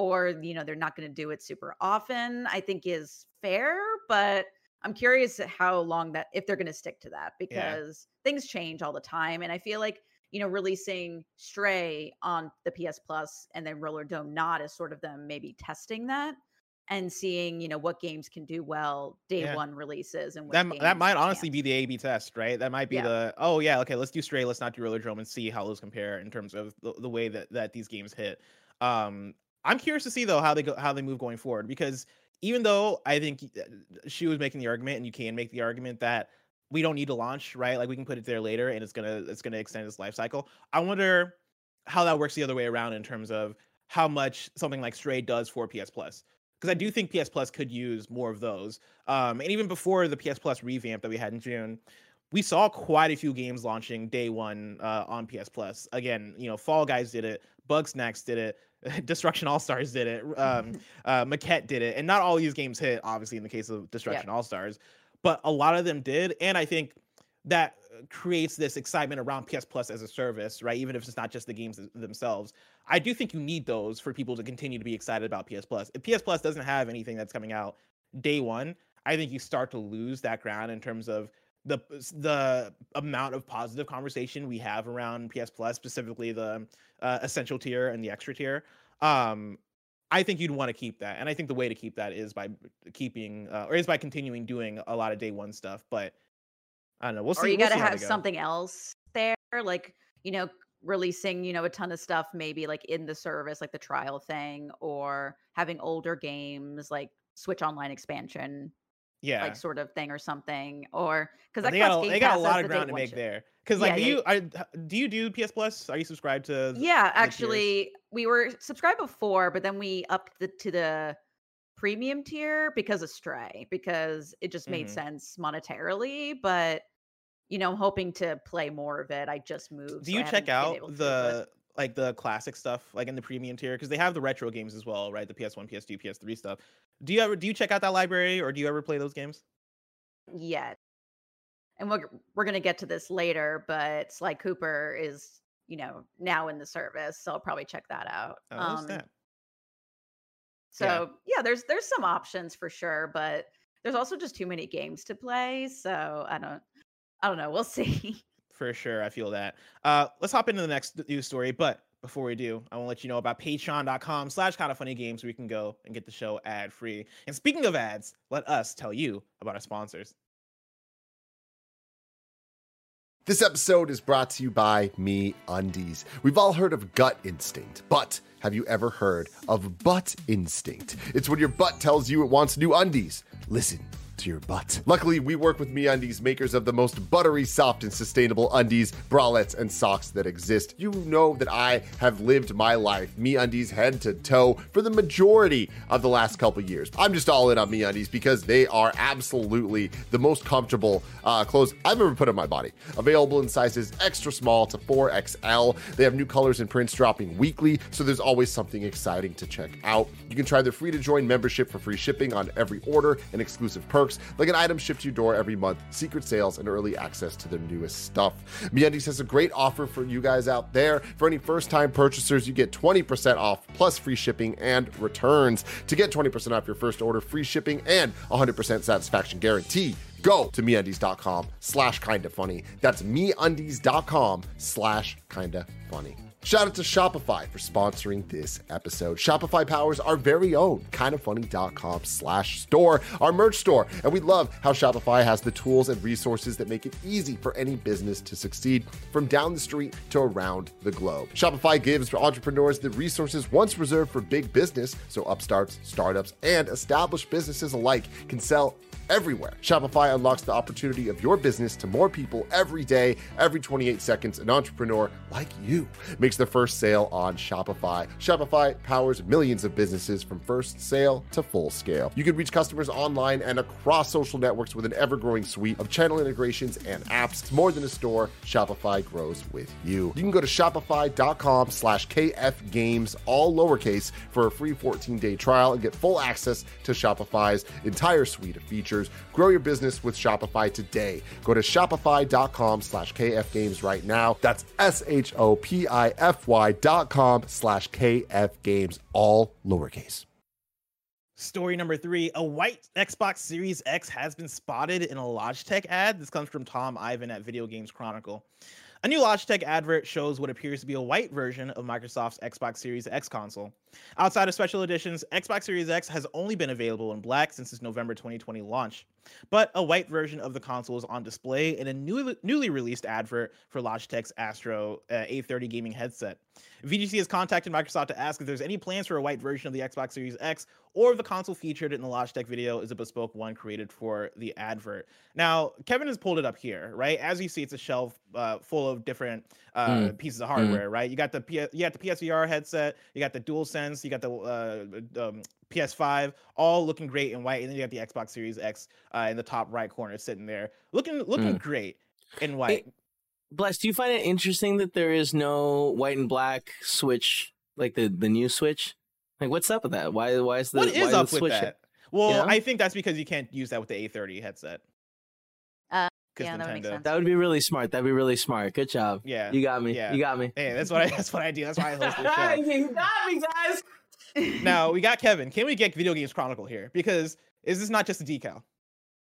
or you know they're not going to do it super often i think is fair but i'm curious how long that if they're going to stick to that because things change all the time and i feel like you know releasing stray on the ps plus and then Rollerdrome not is sort of them maybe testing that and seeing you know what games can do well day Yeah. one releases and that, that might honestly can't. be the A/B test, right? That might be Yeah. the oh yeah, okay, let's do Stray, let's not do Rollerdrome, and see how those compare in terms of the, the way that that these games hit. Um, I'm curious to see though how they go, how they move going forward because even though I think uh, she was making the argument, and you can make the argument that we don't need to launch, right? Like we can put it there later, and it's gonna it's gonna extend its life cycle. I wonder how that works the other way around in terms of how much something like Stray does for PS Plus because I do think PS Plus could use more of those. Um, and even before the PS Plus revamp that we had in June, we saw quite a few games launching day one uh, on PS Plus. Again, you know, Fall Guys did it, Bugsnax did it, Destruction All Stars did it, um, uh, Maquette did it, and not all these games hit. Obviously, in the case of Destruction All Stars, but a lot of them did, and I think that uh, creates this excitement around PS Plus as a service, right? Even if it's not just the games themselves. I do think you need those for people to continue to be excited about PS Plus. If PS Plus doesn't have anything that's coming out day one, I think you start to lose that ground in terms of the the amount of positive conversation we have around PS Plus, specifically the uh, essential tier and the extra tier. Um, I think you'd want to keep that, and I think the way to keep that is by keeping uh, or is by continuing doing a lot of day one stuff. But I don't know. We'll see. or you we'll got to have something else there like you know releasing you know a ton of stuff maybe like in the service like the trial thing or having older games like switch online expansion Yeah, like sort of thing or something or because they got a, they got a lot of ground to make there. Because like, Yeah, do yeah, you are, do you do PS Plus? Are you subscribed to? yeah actually we were subscribed before but then we upped the, to the premium tier because of stray because it just made Mhm. sense monetarily but you know i'm hoping to play more of it i just moved Do so you check out able to, but- the like the classic stuff like in the premium tier because they have the retro games as well, right? The PS1, PS2, PS3 stuff. Do you ever do you check out that library or do you ever play those games? yet. And we're we're gonna get to this later, but Sly Cooper is you know, now in the service. So I'll probably check that out. Oh, Um, snap. so yeah. there's there's some options for sure, but there's also just too many games to play. So I don't I don't know. We'll see. For sure, I feel that. Uh, let's hop into the next news story. But before we do, I want to let you know about patreon.com slash kinda funny games where you can go and get the show ad free. And speaking of ads, let us tell you about our sponsors. This episode is brought to you by Me Undies. We've all heard of gut instinct, but have you ever heard of butt instinct? It's when your butt tells you it wants new undies. Listen to your butt. Luckily, we work with MeUndies, makers of the most buttery, soft, and sustainable undies, bralettes, and socks that exist. You know that I have lived my life MeUndies head to toe for the majority of the last couple years. I'm just all in on MeUndies because they are absolutely the most comfortable uh, clothes I've ever put on my body. Available in sizes extra small to 4XL. They have new colors and prints dropping weekly, so there's always something exciting to check out. You can try their free to join membership for free shipping on every order and exclusive perks like an item shipped to your door every month, secret sales, and early access to their newest stuff. MeUndies has a great offer for you guys out there. For any first-time purchasers, you get 20% off plus free shipping and returns. To get 20% off your first order, free shipping, and 100% satisfaction guarantee, go to meundies.com slash kinda funny. That's meundies.com slash kinda funny. Shout out to Shopify for sponsoring this episode. Shopify powers our very own kindafunny.com slash store, our merch store. And we love how Shopify has the tools and resources that make it easy for any business to succeed from down the street to around the globe. Shopify gives entrepreneurs the resources once reserved for big business, so upstarts, startups, and established businesses alike can sell everywhere. Shopify unlocks the opportunity of your business to more people every day. Every 28 seconds, an entrepreneur like you makes their first sale on Shopify. Shopify powers millions of businesses from first sale to full scale. You can reach customers online and across social networks with an ever growing suite of channel integrations and apps. It's more than a store. Shopify grows with you. You can go to shopify.com slash KF Games, all lowercase, for a free 14 day trial and get full access to Shopify's entire suite of features. Grow your business with Shopify today. Go to shopify.com slash KF Games right now. That's S H O P I F Y dot com slash KF Games, all lowercase. Story number three A white Xbox Series X has been spotted in a Logitech ad. This comes from Tom Ivan at Video Games Chronicle. A new Logitech advert shows what appears to be a white version of Microsoft's Xbox Series X console. Outside of special editions, Xbox Series X has only been available in black since its November 2020 launch. But a white version of the console is on display in a newly, newly released advert for Logitech's Astro uh, A30 gaming headset. VGC has contacted Microsoft to ask if there's any plans for a white version of the Xbox Series X or if the console featured in the Logitech video is a bespoke one created for the advert. Now, Kevin has pulled it up here, right? As you see, it's a shelf uh, full of different uh, Mm. pieces of hardware, right? You got the P- you got the PSVR headset, you got the DualSense, you got the uh, um, PS5, all looking great in white, and then you got the Xbox Series X uh, in the top right corner sitting there, looking looking great in white. Bless, do you find it interesting that there is no white and black switch, like the the new switch? Like, what's up with that? Why why is the what is up with switch that? Well, know? I think that's because you can't use that with the A30 headset. 'Cause yeah, that would make sense. That would be really smart. That'd be really smart. Good job. Yeah, You got me. yeah. You got me. Hey, that's what I that's what I do. That's why I host the show. you got me, guys. now we got Kevin. Can we get Video Games Chronicle here? Because is this not just a decal?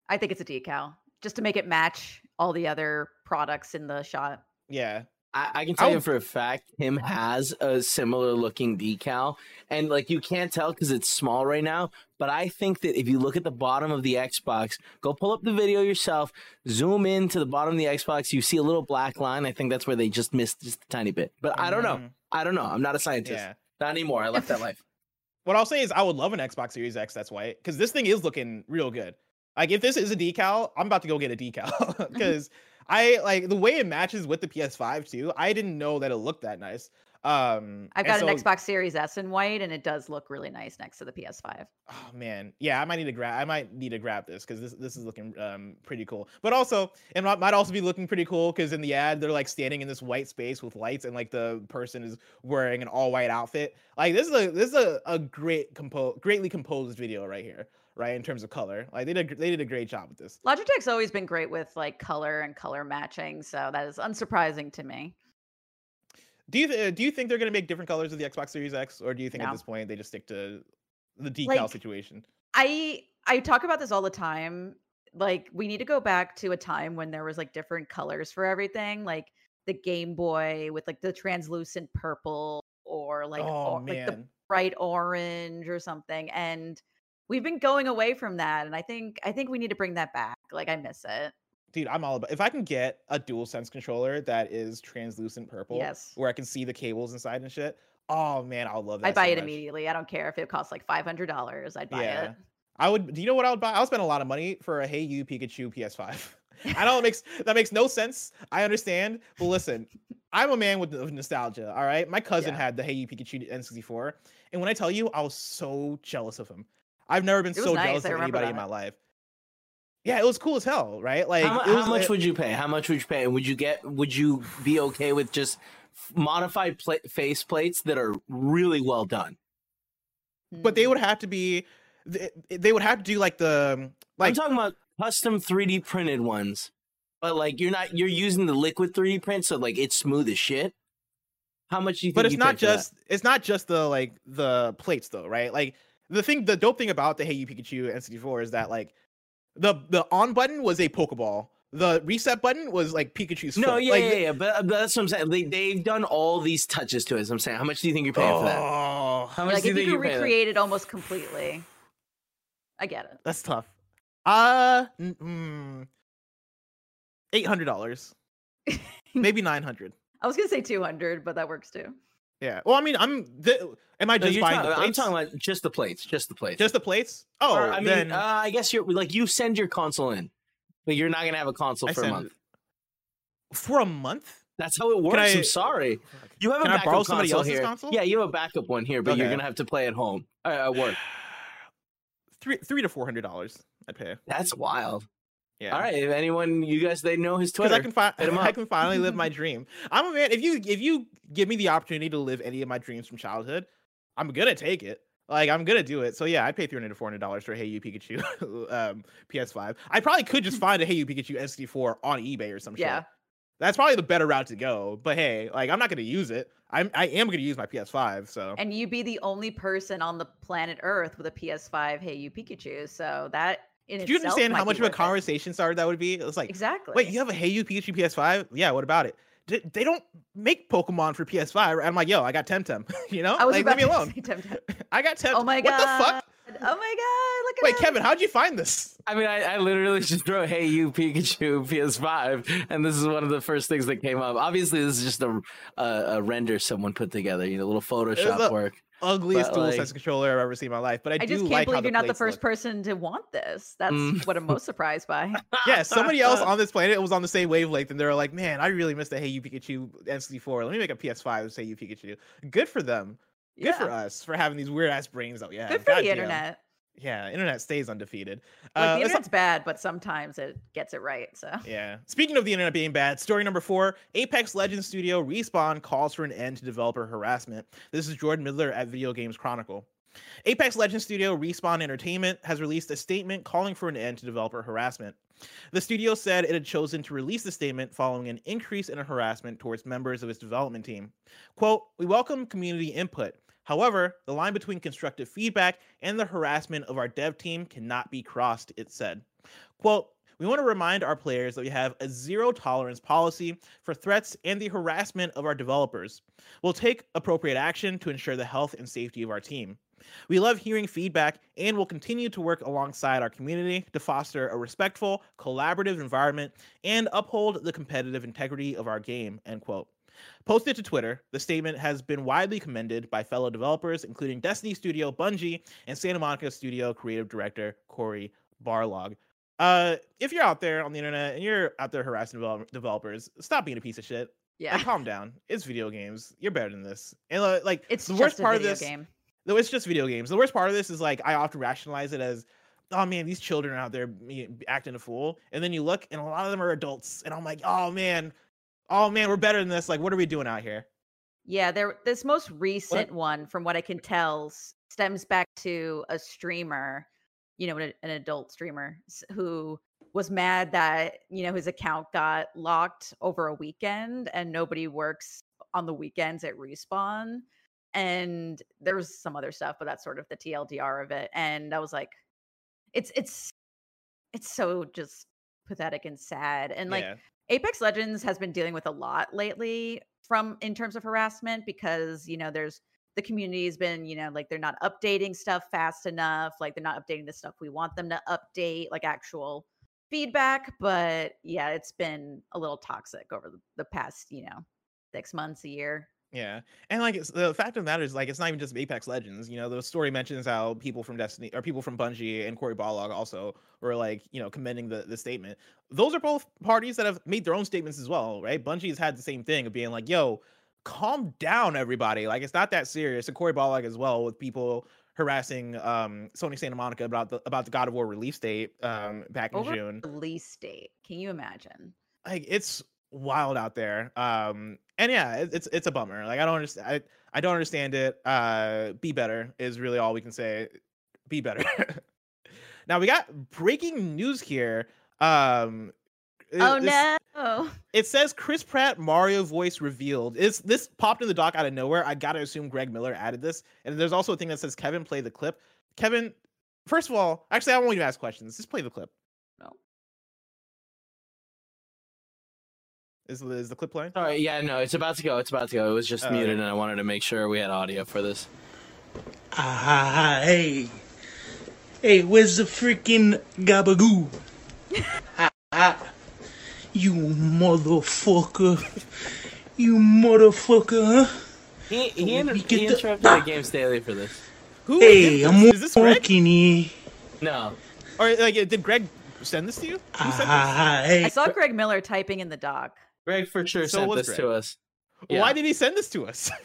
I think it's a decal just to make it match all the other products in the shot. Yeah. I, I can tell you I'll- for a fact, him has a similar looking decal, and like you can't tell because it's small right now. But I think that if you look at the bottom of the Xbox, go pull up the video yourself, zoom in to the bottom of the Xbox, you see a little black line. I think that's where they just missed just a tiny bit. But I don't know. Mhm. I don't know. I'm not a scientist. Yeah. Not anymore. I left that life. What I'll say is I would love an Xbox Series X that's white because this thing is looking real good. Like if this is a decal, I'm about to go get a decal because I like the way it matches with the PS5 too. I didn't know that it looked that nice. Um, I've got an Xbox Series S in white, and it does look really nice next to the PS5. Oh man, yeah, I might need to grab. I might need to grab this because this this is looking um pretty cool. But also, it might, might also be looking pretty cool because in the ad they're like standing in this white space with lights, and like the person is wearing an all white outfit. Like this is a this is a, a great compo greatly composed video right here, right in terms of color. Like they did a- they did a great job with this. Logitech's always been great with like color and color matching, so that is unsurprising to me. Do you th- do you think they're gonna make different colors of the Xbox Series X, or do you think at this point they just stick to the decal Like, situation? I I talk about this all the time. Like we need to go back to a time when there was like different colors for everything, like the Game Boy with like the translucent purple or like oh or, like the bright orange or something. And we've been going away from that. And I think I think we need to bring that back. Like I miss it. dude, I'm all about. If I can get a dual sense controller that is translucent purple, Yes. where I can see the cables inside and shit. Oh man, I would love that. I'd buy so it much. immediately. I don't care if it costs like five hundred dollars. I'd buy Yeah. it. I would. Do you know what I would buy? I would spend a lot of money for a Hey You Pikachu PS5. I know it makes that makes no sense. I understand, but listen, I'm a man with, with nostalgia. All right, my cousin Yeah. had the Hey You Pikachu N64, and when I tell you, I was so jealous of him. I've never been so nice, jealous of anybody in my life. Yeah, it was cool as hell, right? Like, how, mu- it how was, much it- would you pay? How much would you pay? And would you get? Would you be okay with just modified pla- face plates that are really well done? but they Hmm. would have to be. They, they would have to do like the Like, I'm talking about custom 3D printed ones, but like you're not you're using the liquid 3D print, so like it's smooth as shit. How much do you think? but it's you not pay just it's not just the like the plates though right like the thing the dope thing about the hey you pikachu n64 is that like the the on button was a pokeball the reset button was like pikachu's No, foot. yeah, like, yeah, yeah, but, but that's what I'm saying. They, they've done all these touches to it. as I'm saying, how much do you think you're paying for that? oh How much like do you if think you you're could recreate it almost completely. I get it. that's tough uh n- mm, $800 maybe 900 I was gonna say two hundred, but that works too. Yeah well i mean i'm the, am i just you're buying talking- I'm talking about just the plates, just the plates. just the plates oh Or, I mean, then uh, I guess you're like you send your console in, but you're not gonna have a console I for a month. for a month That's how it works. I- I'm sorry. You have a backup somebody console else's here. console? Yeah, you have a backup one here, but you're gonna have to play at home uh, at work. three three to four hundred dollars i'd pay That's wild. Yeah All right, if anyone you guys they know his because Twitter. I can fi- Hit 'em I up. can finally live my dream. I'm a man. If you if you give me the opportunity to live any of my dreams from childhood, I'm gonna take it. Like I'm gonna do it. So yeah, I'd pay three hundred to four hundred dollars for a Hey You Pikachu um, PS5. I probably could just find a Hey You Pikachu SD4 on eBay or some shit. Yeah. That's probably the better route to go. But hey, like I'm not gonna use it. I'm I am gonna use my PS5. So And you be the only person on the planet Earth with a PS5 Hey You Pikachu. So that in do you itself understand might how much of a conversation starter that would be? It's like Exactly. Wait, you have a Hey You Pikachu PS5? Yeah, what about it? D- they don't make Pokemon for PS5. right? I'm like, yo, I got Temtem. you know, I was like, leave me alone. Temtem. I got Temtem. Oh my god. what god. the fuck? Oh my god, look at Wait, him. Kevin, how'd you find this? I mean, I, I literally just wrote "Hey you Pikachu" PS5, and this is one of the first things that came up. Obviously, this is just a a, a render someone put together, you know, a little Photoshop a- work. Ugliest But, dual like- sense controller I've ever seen in my life. But I, I do just can't like believe you're not the first look. person to want this. That's Mm. what I'm most surprised by. Yeah, somebody else on this planet was on the same wavelength, and they're like, "Man, I really miss the Hey You Pikachu N64. Let me make a PS5 with Hey You Pikachu." Good for them. Good yeah. for us for having these weird ass brains that we have. Good for the Goddamn. internet. Yeah, internet stays undefeated. Like, Uh, the internet's bad, but sometimes it gets it right. So Yeah. Speaking of the internet being bad, story number four Apex Legends studio Respawn calls for an end to developer harassment. This is Jordan Middler at Video Games Chronicle. Apex Legends studio Respawn Entertainment has released a statement calling for an end to developer harassment. The studio said it had chosen to release the statement following an increase in harassment towards members of its development team. Quote, We welcome community input. However, the line between constructive feedback and the harassment of our dev team cannot be crossed, it said. Quote, we want to remind our players that we have a zero tolerance policy for threats and the harassment of our developers. We'll take appropriate action to ensure the health and safety of our team. We love hearing feedback and will continue to work alongside our community to foster a respectful, collaborative environment and uphold the competitive integrity of our game. End quote. Posted to Twitter, the statement has been widely commended by fellow developers, including Destiny Studio Bungie and Santa Monica Studio creative director Cory Barlog. Uh, if you're out there on the internet and you're out there harassing develop- developers, stop being a piece of shit. yeah, Like, calm down. It's video games. You're better than this. And uh, like, it's the just worst part of this, game. though, it's just video games. The worst part of this is like I often rationalize it as, oh man, these children are out there acting a fool, and then you look and a lot of them are adults, and I'm like, oh man, oh man, we're better than this. Like, what are we doing out here? Yeah, there. This most recent one, from what I can tell, stems back to a streamer, you know, an, an adult streamer who was mad that you know his account got locked over a weekend and nobody works on the weekends at respawn and there was some other stuff but that's sort of the tldr of it and i was like it's it's it's so just pathetic and sad and like yeah. Apex legends has been dealing with a lot lately from in terms of harassment because you know there's the community has been you know like they're not updating stuff fast enough like they're not updating the stuff we want them to update like actual feedback but yeah it's been a little toxic over the, the past you know six months a year Yeah, and like it's, the fact of the matter is, like it's not even just Apex Legends. You know, the story mentions how people from Destiny or people from Bungie and Cory Barlog also were like, you know, commending the the statement. Those are both parties that have made their own statements as well, right? Bungie's had the same thing of being like, "Yo, calm down, everybody. Like it's not that serious." And Cory Barlog as well with people harassing um Sony Santa Monica about the about the God of War release date um back in June. release date can you imagine like it's wild out there um and yeah it, it's it's a bummer like i don't understand I, I don't understand it uh be better is really all we can say be better. Now we got breaking news here um it- oh this- no. it says chris pratt mario voice revealed is this popped in the doc out of nowhere i gotta assume greg miller added this and there's also a thing that says kevin play the clip. Kevin first of all actually i won't even ask questions just play the clip. No is, is the clip playing Sorry, yeah, no, it's about to go. It's about to go. It was just Oh, muted, and I wanted to make sure we had audio for this. Ah, hey. Hey, where's the freaking gabagoo? ah, ah. You motherfucker. You motherfucker, huh? He he, inter- We get he the- interrupted the Games Daily for this. Who Hey, did I'm this? is this greg working here. No, Or like, did Greg send this to you? Who sent this? Ah, hey. i saw greg miller typing in the doc Greg for sure So sent this Greg. to us. Why did he send this to us?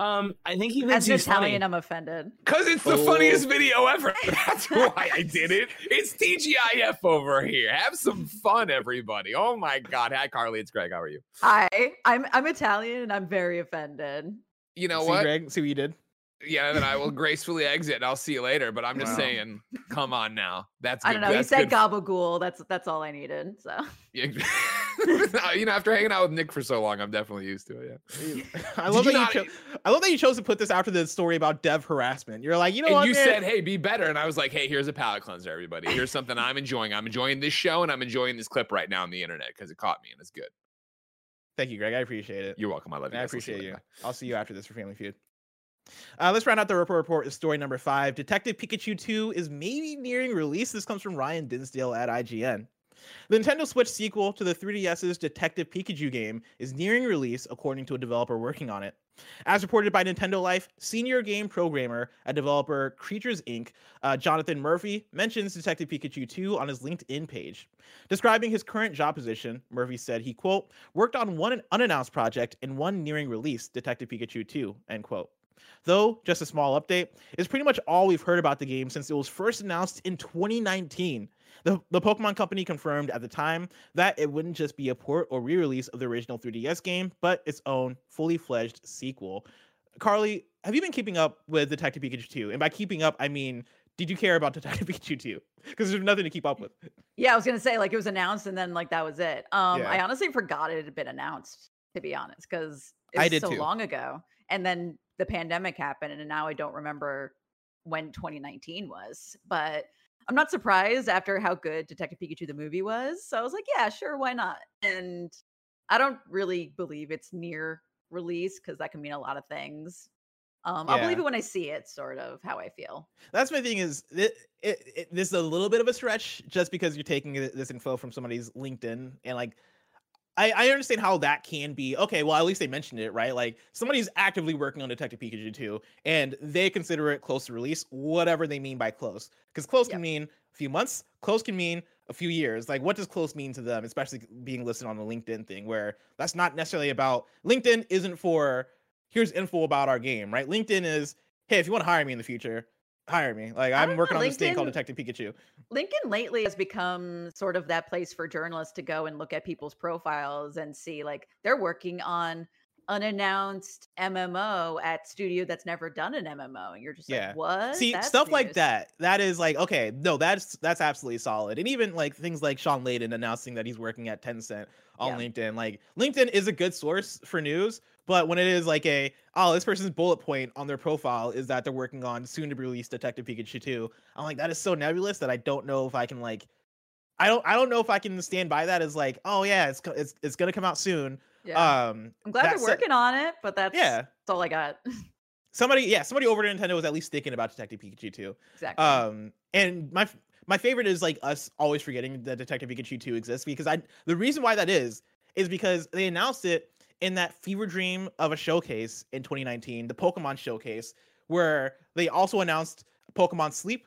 Um, I think he thinks as an he's funny. italian i'm offended Cause it's the Oh. funniest video ever. That's why I did it. It's TGIF over here. Have some fun, everybody. Oh my god. Hi Carli, it's Greg. How are you? hi i'm i'm italian and i'm very offended You know see, what? Greg, see what you did. Yeah, then I will gracefully exit and I'll see you later. But I'm just Wow. saying, come on now. That's i don't know he said good f- gabagool that's that's all i needed so Yeah. you know, after hanging out with Nick for so long, I'm definitely used to it. Yeah. I love that not- you. Cho- I love that you chose to put this after the story about dev harassment. You're like, you know and what? you man? said, "Hey, be better," and I was like, "Hey, here's a palate cleanser, everybody. Here's something I'm enjoying. I'm enjoying this show, and I'm enjoying this clip right now on the internet because it caught me and it's good. Thank you, Greg. I appreciate it. You're welcome. I love you. I guys. I'll see appreciate you. I'll see you after this for Family Feud. Uh, let's round out the report report. with Story number five: Detective Pikachu 2 is maybe nearing release. This comes from Ryan Dinsdale at IGN. The Nintendo Switch sequel to the 3DS's Detective Pikachu game is nearing release, according to a developer working on it. As reported by Nintendo Life, senior game programmer at developer Creatures Inc., uh, Jonathan Murphy, mentions Detective Pikachu 2 on his LinkedIn page. Describing his current job position, Murphy said he, quote, worked on one unannounced project and one nearing release, Detective Pikachu 2, end quote. Though, just a small update, is pretty much all we've heard about the game since it was first announced in 2019. The, the Pokemon Company confirmed at the time that it wouldn't just be a port or re release of the original 3DS game, but its own fully fledged sequel. Carli, have you been keeping up with Detective Pikachu 2? And by keeping up, I mean, did you care about Detective Pikachu 2? Because there's nothing to keep up with. Yeah, I was gonna say like it was announced and then like that was it. Um, Yeah. I honestly forgot it had been announced to be honest, because it I was did so too. long ago. And then the pandemic happened, and now I don't remember when 2019 was. But I'm not surprised after how good Detective Pikachu the movie was. So I was like, yeah, sure, why not? And I don't really believe it's near release because that can mean a lot of things. Um, I'll believe it when I see it, sort of how I feel. That's my thing is it, it, it, this is a little bit of a stretch just because you're taking this info from somebody's LinkedIn and like I, I understand how that can be okay. Well, at least they mentioned it, right? Like somebody's actively working on Detective Pikachu 2 and they consider it close to release, whatever they mean by close. Because close can mean a few months, close can mean a few years. Like, what does close mean to them, especially being listed on the LinkedIn thing, where that's not necessarily about LinkedIn isn't for here's info about our game, right? LinkedIn is, hey, if you want to hire me in the future, hire me. Like I'm working know, on this thing called Detective Pikachu. LinkedIn lately has become sort of that place for journalists to go and look at people's profiles and see like they're working on unannounced MMO at studio that's never done an MMO and you're just Yeah. like what? See, That's stuff like that. That is like okay, no, that's that's absolutely solid. And even like things like Shawn Layden announcing that he's working at Tencent on Yeah. LinkedIn. Like LinkedIn is a good source for news, But when it is like a oh this person's bullet point on their profile is that they're working on soon to be released Detective Pikachu 2, I'm like that is so nebulous that I don't know if I can like I don't I don't know if I can stand by that as like oh yeah it's it's it's gonna come out soon. Yeah. Um, I'm glad they're working on it, but that's Yeah. that's all I got. somebody yeah somebody over at Nintendo was at least thinking about Detective Pikachu 2. exactly. Um, and my my favorite is like us always forgetting that Detective Pikachu 2 exists because I the reason why that is is because they announced it in that fever dream of a showcase in 2019, the Pokemon showcase, where they also announced Pokemon Sleep.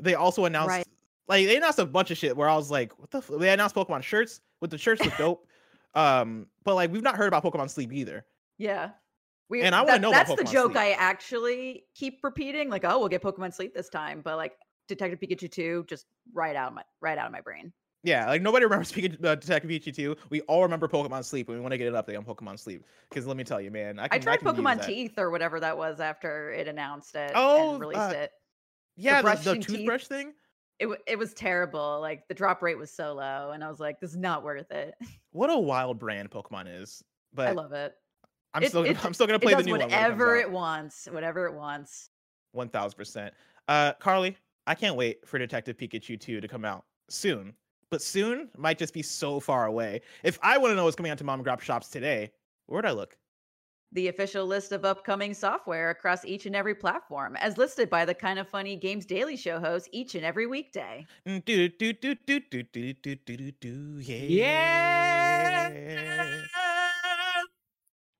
They also announced Right. like they announced a bunch of shit where I was like, what the f-? they announced Pokemon shirts with the shirts look dope. Um, but like we've not heard about Pokemon Sleep either. yeah. We, and I wanna that- know about That's the joke Sleep. I actually keep repeating. Like, oh, we'll get Pokemon Sleep this time, but like Detective Pikachu 2, just right out of my right out of my brain. Yeah, like nobody remembers Pikachu, uh, Detective Pikachu 2. We all remember Pokemon Sleep, and we want to get an update on Pokemon Sleep. Because let me tell you, man, I, I can, tried can Pokemon. Teeth or whatever that was after it announced it Oh, and released uh, it. Yeah, the, the teeth. toothbrush thing. It it was terrible. Like the drop rate was so low, and I was like, this is not worth it. What a wild brand Pokemon is. But I love it. I'm It- still it- I'm still gonna It play the new one. whatever it wants. Whatever it wants. One thousand percent. Uh, Carli, I can't wait for Detective Pikachu 2 to come out soon. But soon might just be so far away. If I want to know what's coming out to mom and grop shops today, where'd I look? The official list of upcoming software across each and every platform, as listed by the Kinda Funny Games Daily Show host each and every weekday. Mm, Do do do do do do do do do do yeah.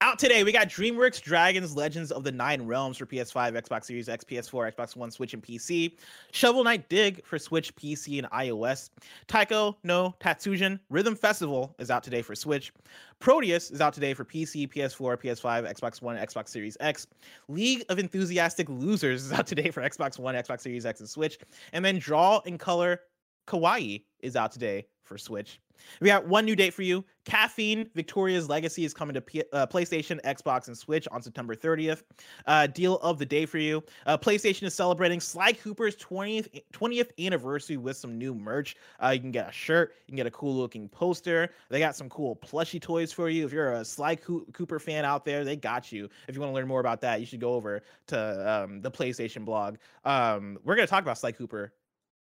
Out today, we got DreamWorks Dragons Legends of the Nine Realms for PS5, Xbox Series X, PS4, Xbox One, Switch, and PC. Shovel Knight Dig for Switch, PC, and iOS. Taiko no Tatsujin Rhythm Festival is out today for Switch. Proteus is out today for PC, PS4, PS5, Xbox One, Xbox Series X. League of Enthusiastic Losers is out today for Xbox One, Xbox Series X, and Switch. And then Draw and Color Kawaii is out today for Switch. We got one new date for you. Caffeine Victoria's Legacy is coming to P- uh, PlayStation, Xbox, and Switch on September 30th. Uh, deal of the day for you. Uh, PlayStation is celebrating Sly Cooper's 20th 20th anniversary with some new merch. Uh, you can get a shirt, you can get a cool looking poster. They got some cool plushie toys for you. If you're a Sly Coo- Cooper fan out there, they got you. If you want to learn more about that, you should go over to um, the PlayStation blog. Um, we're gonna talk about Sly Cooper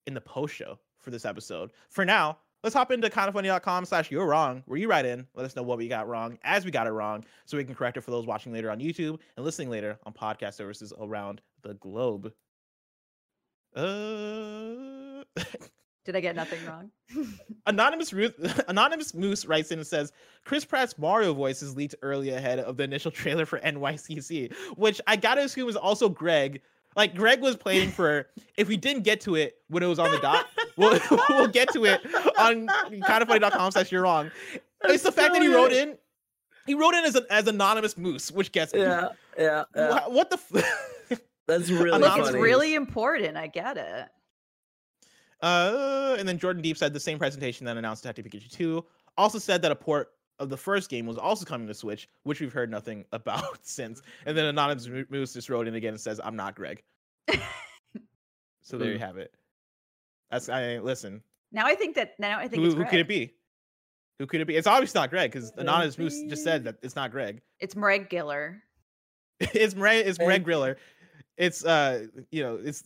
in the post show for this episode. For now, let's hop into kindafunny.com slash you're wrong, where you write in, let us know what we got wrong as we got it wrong, so we can correct it for those watching later on YouTube and listening later on podcast services around the globe. Uh Did I get nothing wrong? Anonymous Ruth, Anonymous Moose writes in and says Chris Pratt's Mario voice is leaked early ahead of the initial trailer for NYCC, which I gotta assume is also Greg. Like Greg was playing for. If we didn't get to it when it was on the dot, we'll, we'll get to it on kindafunny.com slash you're wrong. It's the fact that he wrote in. He wrote in as an as anonymous moose, which gets me. Yeah, yeah, yeah. Wha- What, the? F- That's really Look, Look, funny. it's really important. I get it. Uh, and then Jordan Deep said the same presentation that announced Detective Pikachu 2 also said that a port of the first game was also coming to Switch, which we've heard nothing about since. And then Anonymous Mo- Moose just wrote in again and says, "I'm not Greg." so there you have it. That's I listen. Now I think that now I think Who, it's who could it be? Who could it be? It's obviously not Greg because Anonymous Moose just said that it's not Greg. It's Mareg Giller. it's Greg. It's Greg Thank. Griller. It's uh, you know, it's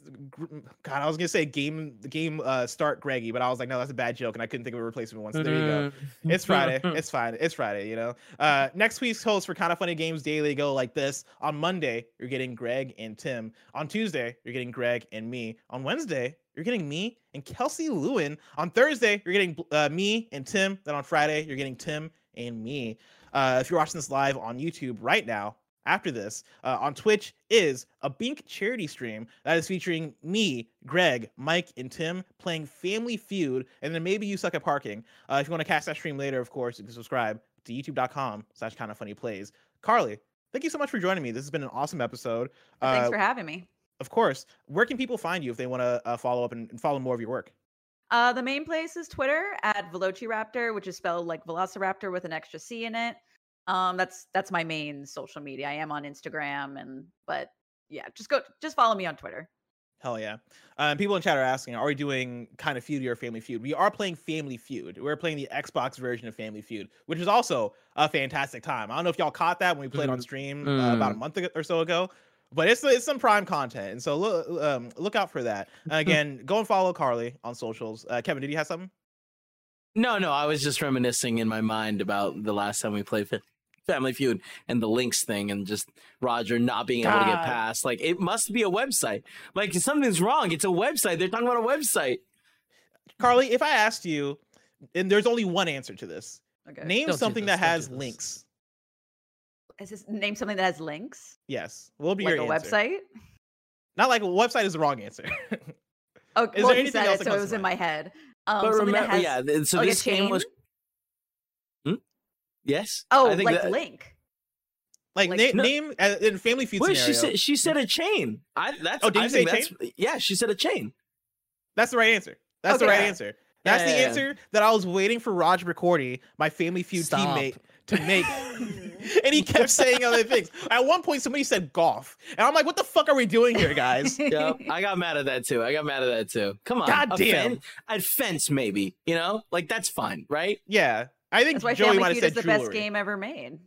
God. I was gonna say game the game uh start Greggy, but I was like, no, that's a bad joke, and I couldn't think of a replacement one. So there you go. It's Friday. It's fine. It's Friday, you know. Uh next week's host for Kinda Funny Games Daily go like this. On Monday, you're getting Greg and Tim. On Tuesday, you're getting Greg and me. On Wednesday, you're getting me and Kelsey Lewin. On Thursday, you're getting uh, me and Tim. Then on Friday, you're getting Tim and me. Uh, if you're watching this live on YouTube right now, after this, uh, on Twitch is a Bink charity stream that is featuring me, Greg, Mike, and Tim playing Family Feud, and then maybe you suck at parking. Uh, if you want to catch that stream later, of course, you can subscribe to youtube.com slash kinda funny plays. Carli, thank you so much for joining me. This has been an awesome episode. Thanks Uh, for having me. of course, where can people find you if they want to uh, follow up and, and follow more of your work? Uh, the main place is Twitter at Velocciraptor, which is spelled like Velociraptor with an extra C in it. Um, that's that's my main social media. I am on Instagram, and but yeah, just go, just follow me on Twitter. Hell yeah. Um, people in chat are asking, are we doing kind of feud or Family Feud? We are playing Family Feud. We're playing the Xbox version of Family Feud, which is also a fantastic time. I don't know if y'all caught that when we played on stream uh, about a Mm. month ago or so ago, but it's it's some prime content, and so look um, look out for that. And again, go and follow Carli on socials. Uh, Kevin, did you have something? No, no, I was just reminiscing in my mind about the last time we played Fa- Family Feud and the links thing, and just Roger not being able to get past. Like it must be a website. Like something's wrong. It's a website. They're talking about a website. Carly, if I asked you, and there's only one answer to this, Okay. name Don't something this, that don't has links. Is this name something that has links? Yes, what will be Like your a answer? website? Not like a website is the wrong answer. Oh, Is well, there anything said else it, that so comes it was in mind? my head. Um, but remember, has, yeah. So like this game was. Chain? Yes. Oh, I think like that- Link. like, Like- na- No. name uh, in Family Feud Wait, scenario. she said she said a chain. I that's. Oh, did I you say think that's, Yeah, she said a chain. That's the right answer. That's the right answer. That's Yeah, the yeah, yeah. answer that I was waiting for Roger McCordy, my Family Feud Stop. teammate, to make. and he kept saying other things. At one point, somebody said golf, and I'm like, "What the fuck are we doing here, guys?" Yep, I got mad at that too. I got mad at that too. Come on, God damn. fen- I'd fence maybe. You know, like that's fine, right? yeah, I think That's why Joey Family might have Feud said is the jewelry. best game ever made.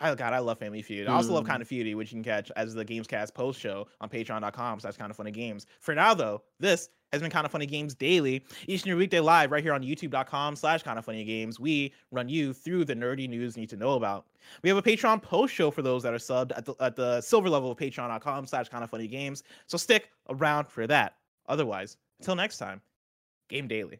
Oh god, I love Family Feud. I also love Mm. Kind of Feudy, which you can catch as the Gamescast post show on patreon.com. So that's Kinda Funny games. For now though, this has been Kinda Funny games daily, each and every weekday live right here on youtube.com slash kinda funny games. We run you through the nerdy news you need to know about. We have a Patreon post show for those that are subbed at the at the silver level of patreon.com slash kinda funny games. So stick around for that. Otherwise, until next time, game daily.